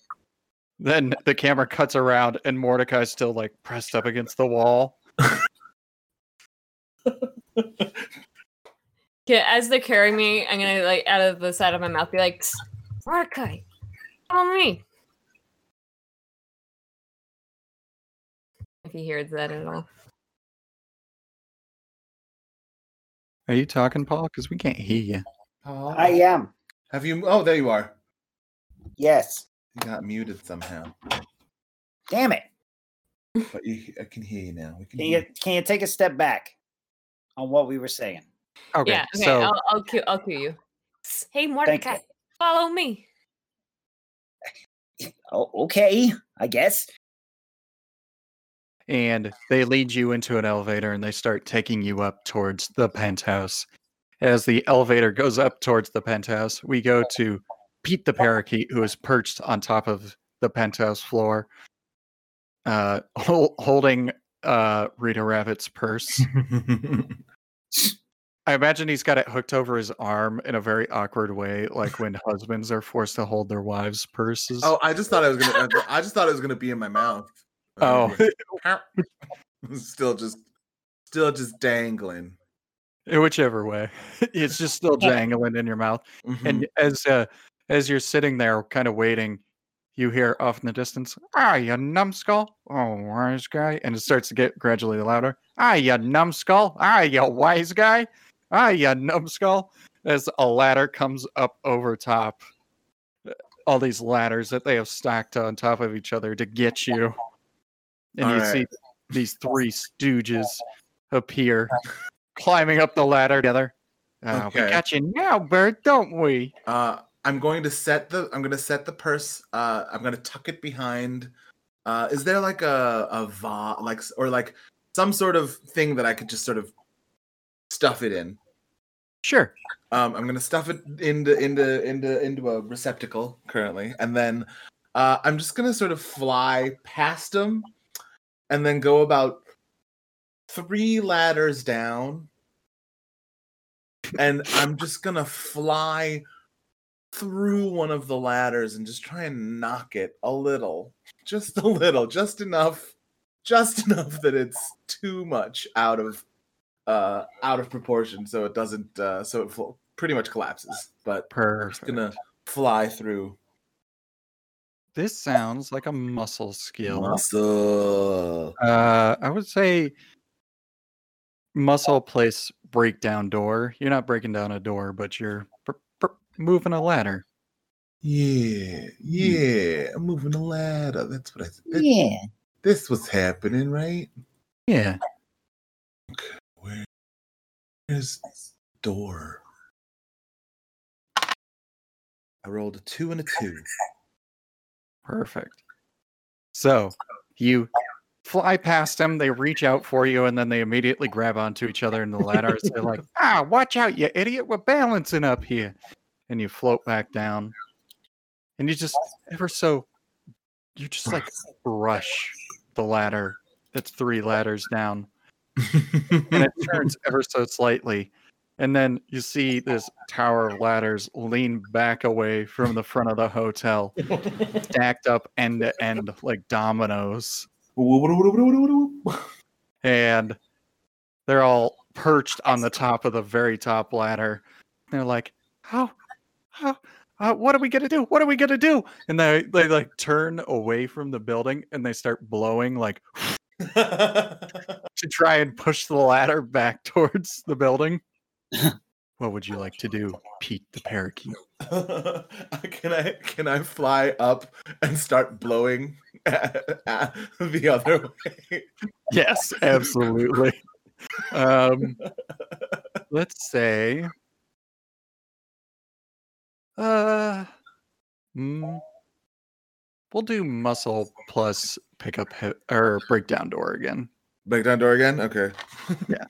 then the camera cuts around and mordecai's still like pressed up against the wall Yeah, as they're carrying me, I'm gonna like out of the side of my mouth be like, "Psst, Mordecai, follow me. If he hears that at all. are you talking paul because we can't hear you Paul, I am. have you? Oh, there you are. Yes. You got muted somehow, Damn it. but you, I can hear you now. We can Can hear you can you take a step back on what we were saying? okay yeah, okay, so I'll I'll cue I'll cue you. Hey Mordecai, you. follow me. Oh, okay. I guess. and they lead you into an elevator and they start taking you up towards the penthouse. As the elevator goes up towards the penthouse, we go to Pete the parakeet, who is perched on top of the penthouse floor, uh, hol- holding uh, Rita Rabbit's purse. I imagine he's got it hooked over his arm in a very awkward way, like when husbands are forced to hold their wives' purses. Oh, I just thought I was gonna. I just thought it was gonna be in my mouth. Oh. still just, still just dangling. whichever way, it's just still dangling in your mouth. Mhm. and as uh, as you're sitting there kind of waiting you hear off in the distance ah you numbskull. Oh wise guy. And it starts to get gradually louder. Ah you numbskull. Ah you wise guy. Ah you numbskull. As a ladder comes up over top uh, all these ladders that they have stacked on top of each other to get you. And All you right. see these three stooges appear climbing up the ladder together. Uh, Okay. we got you now bird don't we? Uh, I'm going to set the. I'm going to set the purse. Uh, I'm going to tuck it behind. Uh, is there like a a va like or like some sort of thing that I could just sort of stuff it in? Sure. Um, I'm gonna stuff it into into into into a receptacle currently, and then uh, I'm just gonna sort of fly past them, and then go about three ladders down, and I'm just gonna fly through one of the ladders and just try and knock it a little, just a little, just enough, just enough that it's too much out of uh out of proportion so it doesn't uh so it fl- pretty much collapses but Perfect. just gonna fly through This sounds like a muscle skill. muscle Uh, I would say muscle place breakdown door. You're not breaking down a door, but you're moving a ladder. yeah yeah i'm moving a ladder that's what i said Yeah. this was happening right Yeah. where is this door i rolled a two and a two Perfect. So you fly past them, they reach out for you, and then they immediately grab onto each other in the ladder. as They're like, ah, watch out, you idiot. We're balancing up here. And you float back down. And you just ever so you just like brush the ladder that's three ladders down. And it turns ever so slightly. And then you see this tower of ladders lean back away from the front of the hotel stacked up end to end like dominoes and they're all perched on the top of the very top ladder they're like how uh, what are we gonna do what are we gonna do and they they like turn away from the building and they start blowing like to try and push the ladder back towards the building What would you like to do, Pete the parakeet? can I can I fly up and start blowing the other way? Yes, absolutely. um, let's say, uh, mm, we'll do muscle plus pickup hit, or breakdown door again. Breakdown door again? Okay. Yeah.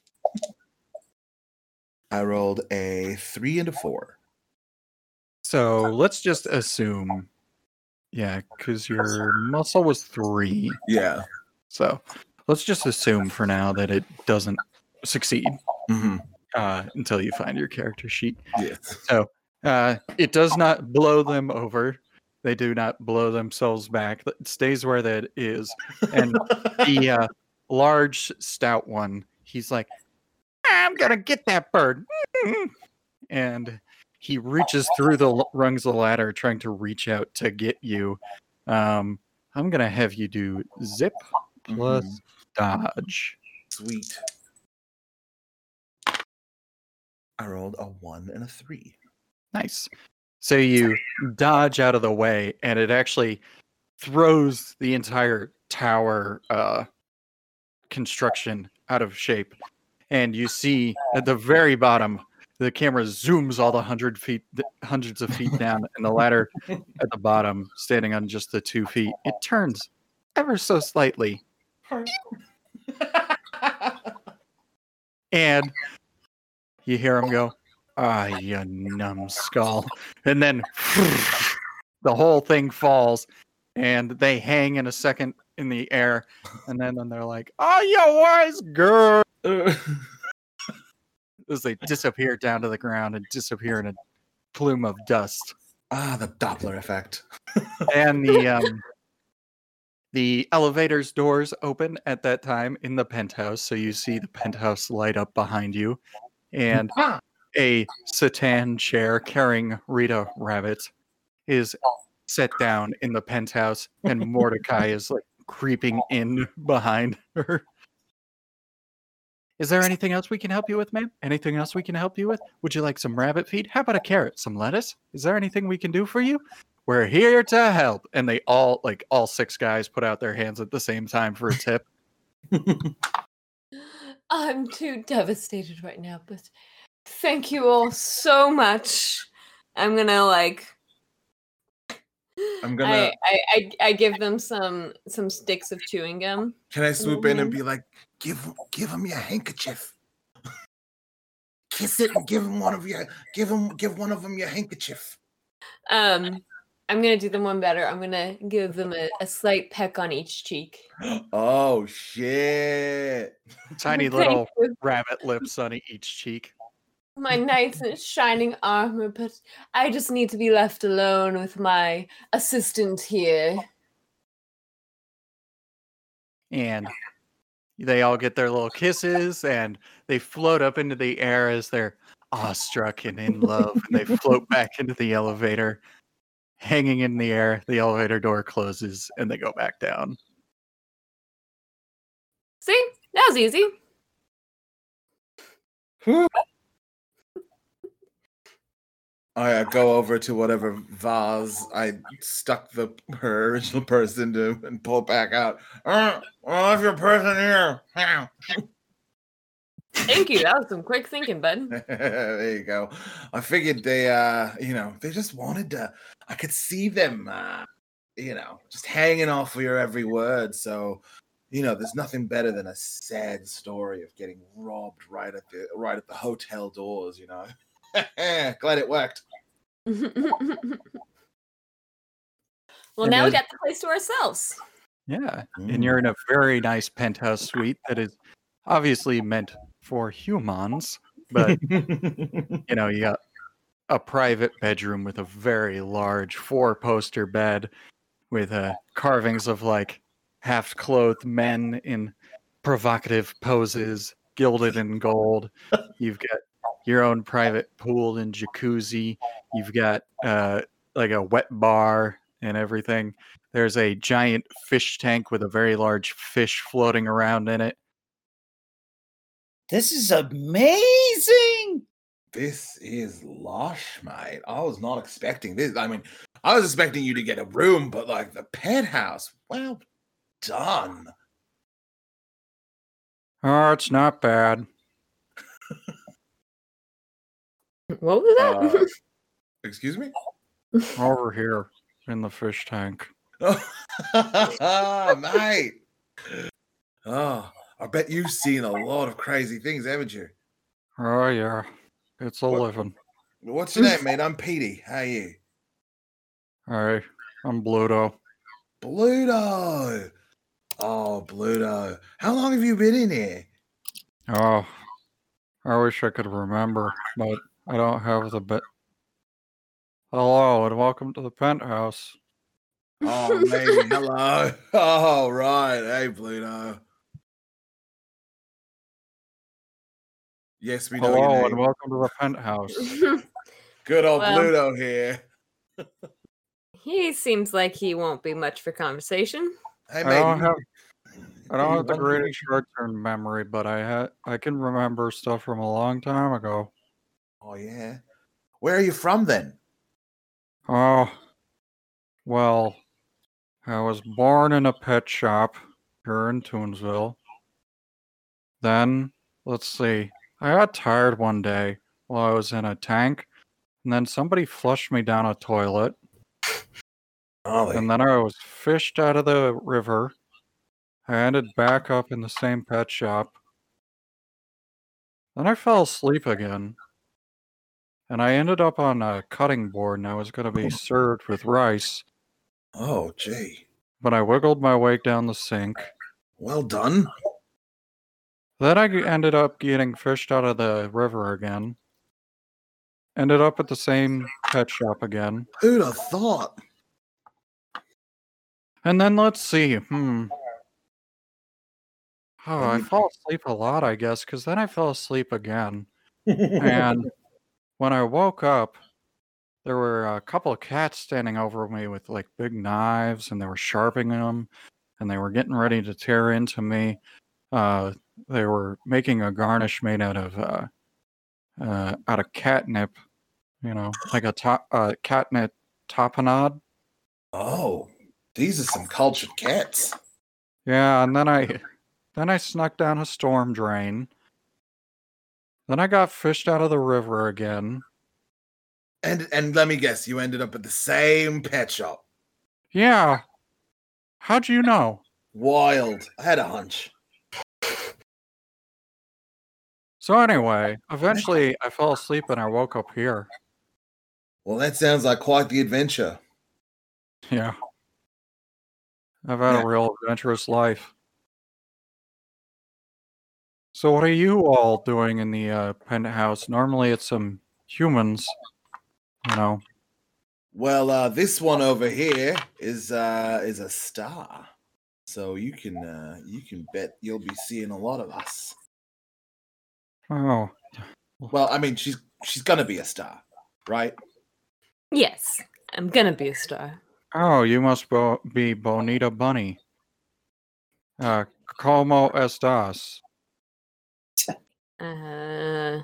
I rolled a three and a four. So let's just assume, yeah, because your muscle was three. Yeah. So let's just assume for now that it doesn't succeed Mm-hmm. uh, until you find your character sheet. Yes. So uh, it does not blow them over. They do not blow themselves back. It stays where that is. And the uh, large, stout one, he's like, I'm going to get that bird. And he reaches through the rungs of the ladder, trying to reach out to get you. Um, I'm going to have you do zip plus dodge. Sweet. I rolled a one and a three. Nice. So you dodge out of the way, and it actually throws the entire tower uh, construction out of shape. And you see at the very bottom, the camera zooms all the hundred feet, hundreds of feet down, and the ladder at the bottom, standing on just the two feet, it turns ever so slightly, and you hear him go, "Ah, you numbskull!" And then the whole thing falls, and they hang in a second in the air, and then, then they're like, "Oh, you wise girl!" As they disappear down to the ground and disappear in a plume of dust. ah, the Doppler effect. and the um the elevator's doors open at that time in the penthouse so you see the penthouse light up behind you and Ah. A sedan chair carrying rita rabbit is set down in the penthouse and mordecai is like creeping in behind her. Is there anything else we can help you with ma'am? Anything else we can help you with? Would you like some rabbit feed? How about a carrot? Some lettuce? Is there anything we can do for you? We're here to help! And they all like all six guys put out their hands at the same time for a tip. I'm too devastated right now, but thank you all so much. I'm gonna like. I'm gonna- I, I, I, I give them some some sticks of chewing gum. Can I swoop in and be like, give give him your handkerchief, kiss it, and give him one of your give him give one of them your handkerchief. Um, I'm gonna do them one better. I'm gonna give them a, a slight peck on each cheek. Oh shit! tiny little rabbit lips on each cheek my knights in shining armor, but I just need to be left alone with my assistant here. and they all get their little kisses and they float up into the air as they're awestruck and in love and they float back into the elevator hanging in the air the elevator door closes and they go back down See, that was easy. I uh, go over to whatever vase I stuck the her original purse into and pull it back out. Uh, well, if your purse in here. Thank you. That was some quick thinking, bud. there you go. I figured they, uh, you know, they just wanted to. I could see them, uh, you know, just hanging off of your every word. So, you know, there's nothing better than a sad story of getting robbed right at the right at the hotel doors. You know, glad it worked. Well, And now we then- got the place to ourselves. yeah and you're in a very nice penthouse suite that is obviously meant for humans but you know you got a private bedroom with a very large four poster bed with uh, carvings of like half clothed men in provocative poses gilded in gold you've got your own private pool and jacuzzi you've got uh, like a wet bar and everything there's a giant fish tank with a very large fish floating around in it This is amazing. This is lush, mate. I was not expecting this. I mean, I was expecting you to get a room, but like the penthouse, well done. Oh, it's not bad. What was that? Uh, excuse me? Over here in the fish tank. Oh, mate. Oh, I bet you've seen a lot of crazy things, haven't you? Oh yeah, it's a What- living. What's your name, mate? I'm Petey. How are you? Hey, I'm Bluto. Bluto. Oh, Bluto. How long have you been in here? Oh, I wish I could remember, but I don't have the bit. Hello and welcome to the penthouse. Oh, maybe. Hello. Oh, right. Hey, Bluto. Yes, we know Hello and welcome to the penthouse. Good old Well- Bluto here. he seems like he won't be much for conversation. Hey, I don't have I don't have the want- greatest short-term memory, but I had I can remember stuff from a long time ago. Oh, yeah. Where are you from then? Oh, well, I was born in a pet shop here in Toonsville. Then, let's see, I got tired one day while I was in a tank, and then somebody flushed me down a toilet, and then I was fished out of the river. I ended back up in the same pet shop. Then I fell asleep again. And I ended up on a cutting board and I was going to be served with rice. oh, gee. but I wiggled my way down the sink. Well done. Then I ended up getting fished out of the river again. Ended up at the same pet shop again. Who'd have thought? And then let's see. Hmm. Oh, I Um, fall asleep a lot, I guess, because then I fell asleep again. And when I woke up, there were a couple of cats standing over me with like big knives, and they were sharpening them, and they were getting ready to tear into me. Uh, they were making a garnish made out of uh, uh, out of catnip, you know, like a top uh, catnip tapenade. oh, these are some cultured cats. Yeah, and then I then I snuck down a storm drain. Then I got fished out of the river again. And and let me guess, you ended up at the same pet shop. Yeah. How'd you know? Wild. I had a hunch. So anyway, eventually I fell asleep and I woke up here. Well, that sounds like quite the adventure. Yeah. I've had Yeah. a real adventurous life. So what are you all doing in the uh, penthouse? Normally it's some humans, you know. Well, uh, this one over here is uh, is a star, so you can uh, you can bet you'll be seeing a lot of us. Oh, Well, I mean, she's she's gonna be a star, right? Yes, I'm gonna be a star. oh, you must bo- be Bonita Bunny. Uh, como estas? Uh,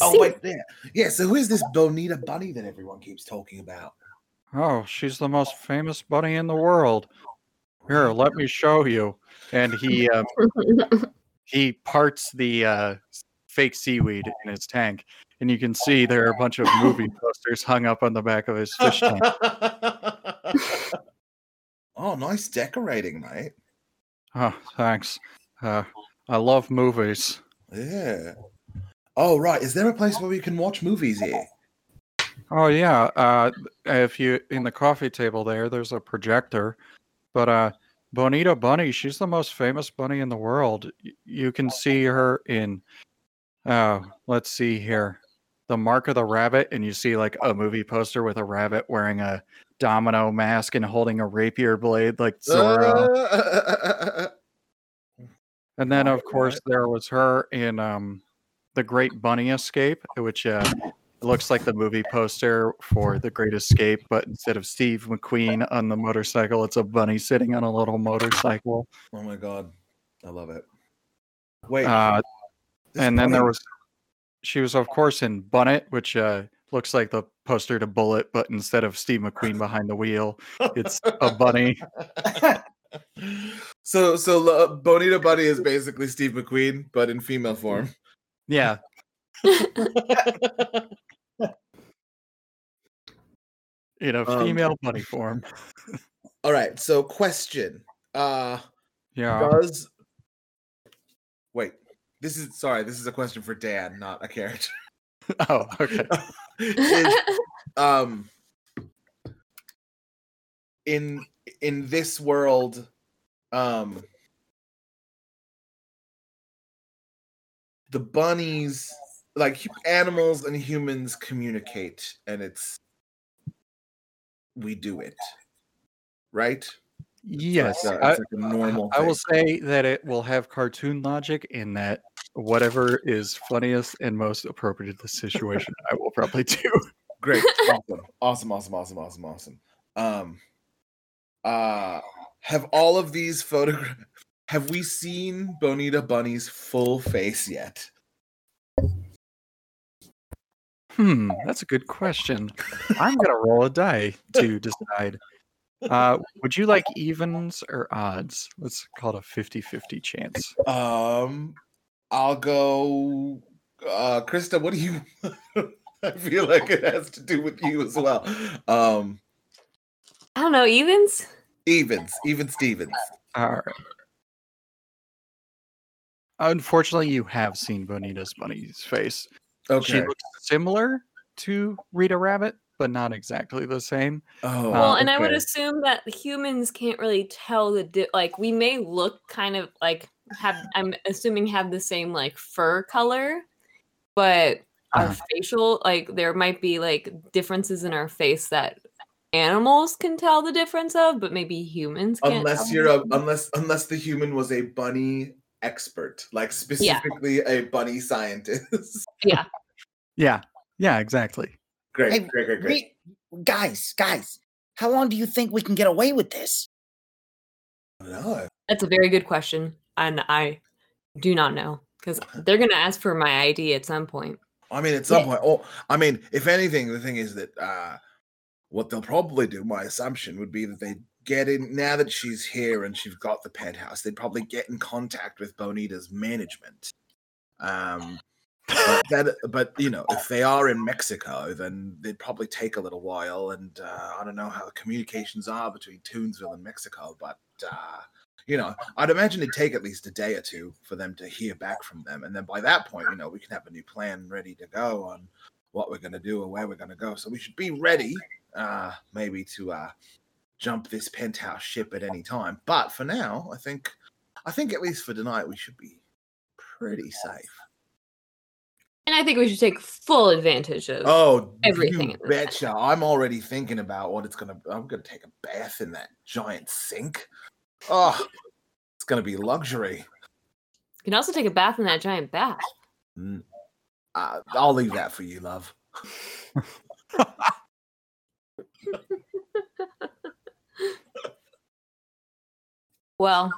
Oh see- wait, yeah, yeah. So who's this Bonita Bunny that everyone keeps talking about? Oh, she's the most famous bunny in the world. Here, let me show you. And he uh, he parts the uh, fake seaweed in his tank, and you can see there are a bunch of movie posters hung up on the back of his fish tank. oh, nice decorating, mate. Oh, thanks. Uh, I love movies. Yeah. Oh, right. Is there a place where we can watch movies here? Oh yeah. Uh, if you in the coffee table there, there's a projector. But uh, Bonita Bunny, she's the most famous bunny in the world. You can see her in. Uh, let's see here, the Mark of the Rabbit, and you see like a movie poster with a rabbit wearing a domino mask and holding a rapier blade like Zorro. And then, of course, there was her in um, The Great Bunny Escape, which uh, looks like the movie poster for The Great Escape, but instead of Steve McQueen on the motorcycle, it's a bunny sitting on a little motorcycle. oh my god, I love it. Wait, Uh, and then there was she was, of course, in Bunnet, which uh, looks like the poster to Bullitt, but instead of Steve McQueen behind the wheel, it's a bunny. so so uh, Bonita Bunny is basically Steve McQueen, but in female form. Yeah. in a Um, female bunny form. All right. So question. Uh Yeah. does wait. This is sorry, this is a question for Dan, not a character. Oh, okay. Is, um in in this world um the bunnies like animals and humans communicate and it's we do it right Yes. Like a- like a normal I will say that it will have cartoon logic in that whatever is funniest and most appropriate to the situation, I will probably do. Great. Awesome. Awesome. Awesome. Awesome. Awesome. Awesome. Um uh have all of these photographs have we seen Bonita Bunny's full face yet? Hmm, that's a good question. I'm gonna roll a die to decide. Uh, would you like evens or odds? Let's call it a 50-50 chance. Um I'll go uh Krista, what do you I feel like it has to do with you as well. Um I don't know, evens? Evens, even Stevens. All right. Unfortunately, you have seen Bonita's bunny's face. Okay. She looks similar to Rita Rabbit, but not exactly the same. Oh, Well, and I would assume that humans can't really tell the di- like we may look kind of like have I'm assuming have the same like fur color, but our Uh-huh. facial like there might be like differences in our face that animals can tell the difference of, but maybe humans can't. unless tell you're a unless unless the human was a bunny expert, like specifically a bunny scientist. yeah. Yeah, yeah, exactly. great, Hey, great, great, great. we- guys, guys, how long do you think we can get away with this? No, That's a very good question, and I do not know because they're gonna ask for my ID at some point. I mean at some Yeah. point. Oh, I mean, if anything, the thing is that uh what they'll probably do, my assumption would be that they get in now that she's here and she's got the penthouse, they'd probably get in contact with Bonita's management. Um but that but you know if they are in mexico then they'd probably take a little while and uh, i don't know how the communications are between toonsville and mexico but uh, you know i'd imagine it'd take at least a day or two for them to hear back from them and then by that point you know we can have a new plan ready to go on what we're going to do or where we're going to go so we should be ready uh, maybe to uh, jump this penthouse ship at any time but for now i think i think at least for tonight we should be pretty safe And I think we should take full advantage of. Oh, everything You in this betcha! I'm already thinking about what it's gonna. I'm gonna take a bath in that giant sink. Oh, it's gonna be luxury. You can also take a bath in that giant bath. Mm. Uh, I'll leave that for you, love. Well,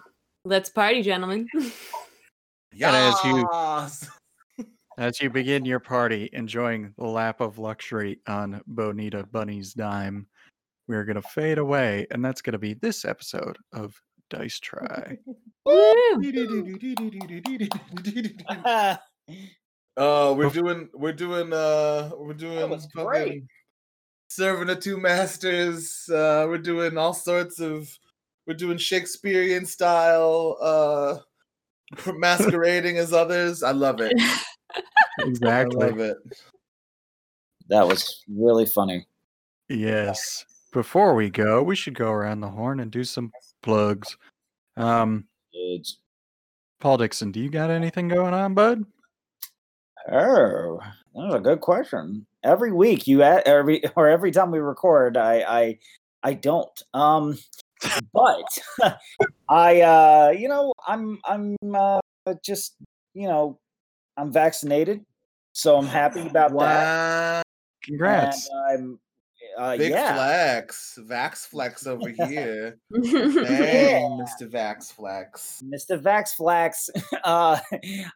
let's party, gentlemen. And as you- As you begin your party, enjoying the lap of luxury on Bonita Bunny's dime, we're going to fade away, and that's going to be this episode of Dice Try. Woo! Oh, we're doing, we're doing, uh, we're doing was great. Serving the two masters. Uh, we're doing all sorts of, we're doing Shakespearean style, uh, masquerading as others. I love it. Exactly. I love it. That was really funny. Yes. Before we go, we should go around the horn and do some plugs. Um, It's, Paul Dixon, do you got anything going on, bud? oh, that's a good question. Every week you at every or every time we record, I I I don't. Um, but I uh, you know, I'm I'm uh, just you know, I'm vaccinated, so I'm happy about that. Congrats. And I'm Uh, Big yeah. flex, Vax flex over here. Dang, Mr. Vax flex. Mr. Vax flex. uh,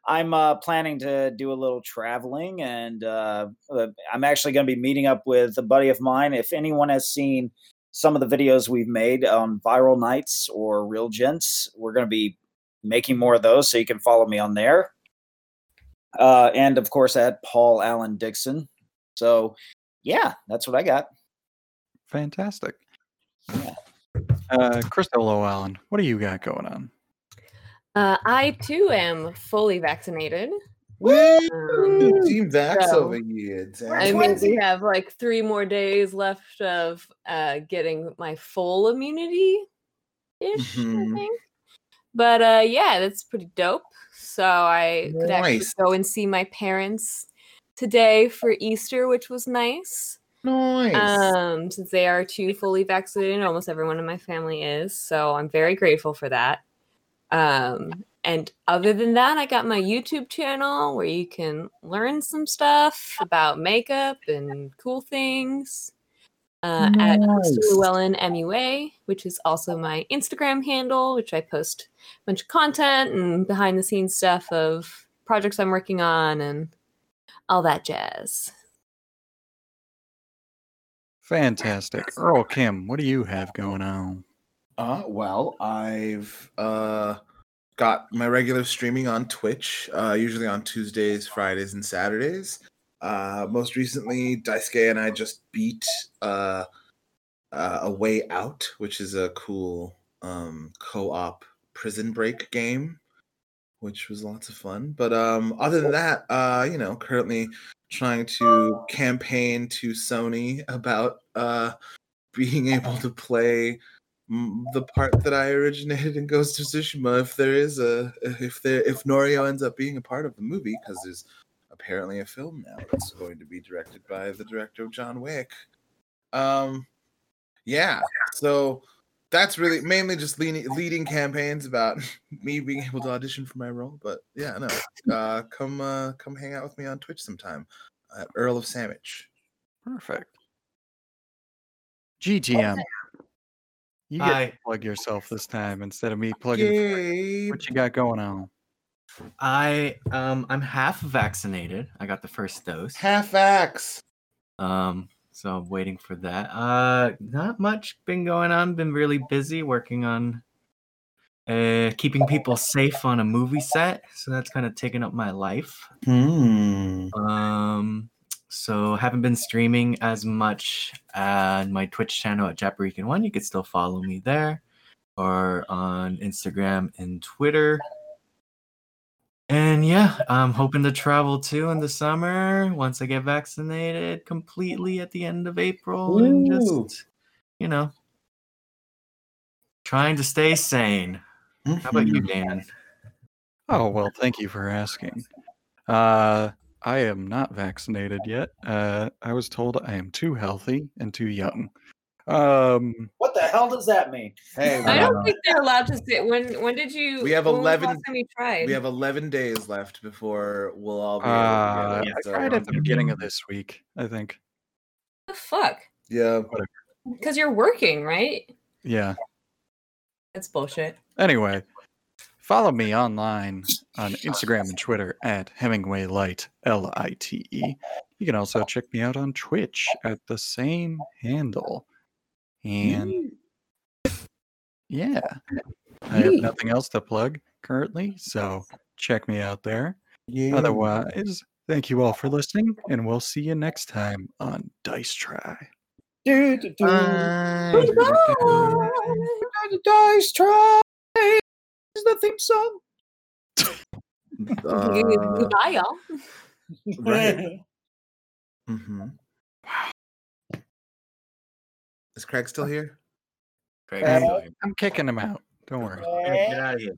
I'm uh, planning to do a little traveling, and uh, uh, I'm actually going to be meeting up with a buddy of mine. If anyone has seen some of the videos we've made on Viral Nights or Real Gents, we're going to be making more of those, so you can follow me on there. Uh, and of course, at Paul Allen Dixon. So, yeah, that's what I got. Fantastic. Yeah. Uh, Crystal Llewellyn, what do you got going on? Uh, I too am fully vaccinated. Woo! Um, Team Vax so, over here. I mean, we have like three more days left of uh, getting my full immunity ish, Mhm. I think. But uh, yeah, that's pretty dope. So I could actually go and see my parents today for Easter, which was nice. Nice. Um, since they are two fully vaccinated, almost everyone in my family is. So I'm very grateful for that. Um, and other than that, I got my YouTube channel where you can learn some stuff about makeup and cool things. Uh, At Crystal Llewellyn MUA, which is also my Instagram handle, which I post a bunch of content and behind the scenes stuff of projects I'm working on and all that jazz. Fantastic. Earl Kim, what do you have going on? Uh, well, I've uh got my regular streaming on Twitch, uh, usually on Tuesdays, Fridays, and Saturdays. Uh, most recently, Daisuke and I just beat uh, uh, A Way Out, which is a cool um, co-op prison break game, which was lots of fun. But um, other than that, uh, you know, currently trying to campaign to Sony about uh, being able to play the part that I originated in Ghost of Tsushima. If there is a, if there, if Norio ends up being a part of the movie, because there's apparently a film now that's going to be directed by the director of John Wick. Um, yeah. So that's really mainly just leading, leading campaigns about me being able to audition for my role. But yeah, no. Uh, come, uh, come hang out with me on Twitch sometime. At Earl of Sandwich. Perfect. GTM. You get Hi. to plug yourself this time instead of me plugging Yay! what you got going on. I um I'm half vaccinated. I got the first dose. Half axe. Um so I'm waiting for that. Uh not much been going on. Been really busy working on uh keeping people safe on a movie set. So that's kind of taken up my life. Hmm. Um so haven't been streaming as much on my Twitch channel at Japarican One. You could still follow me there or on Instagram and Twitter. And yeah, I'm hoping to travel too in the summer once I get vaccinated completely at the end of April and just you know trying to stay sane. How about you, Dan? Oh, well, thank you for asking. Uh, I am not vaccinated yet. Uh, I was told I am too healthy and too young. Um, What the hell does that mean? Hey, I don't think they're allowed to say when. When did you? We have when was the 11 last time you tried. we have 11 days left before we'll all be able uh, to get I it. So, tried at the beginning of this week, I think. What the fuck? yeah. Because you're working, right? Yeah. That's bullshit. Anyway, follow me online on Instagram and Twitter at Hemingway Light, L I T E. You can also check me out on Twitch at the same handle. And yeah, I have nothing else to plug currently, so check me out there. Yeah. Otherwise, thank you all for listening, and we'll see you next time on Dice Try. Do, do, do. Bye. Dice try is the theme song. Uh, Goodbye, y'all. right. Mm-hmm. Is Craig still here? Craig, Uh, go. I'm kicking him out. Don't worry. get out of here.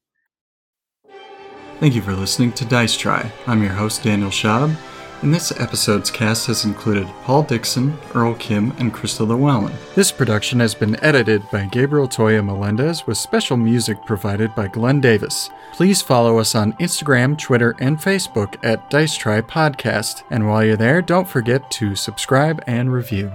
Thank you for listening to Dice Try. I'm your host, Daniel Schaub, and this episode's cast has included Paul Dixon, Earl Kim, and Crystal Llewellyn. This production has been edited by Gabriel Toya Melendez with special music provided by Glenn Davis. Please follow us on Instagram, Twitter, and Facebook at Dice Try Podcast. And while you're there, don't forget to subscribe and review.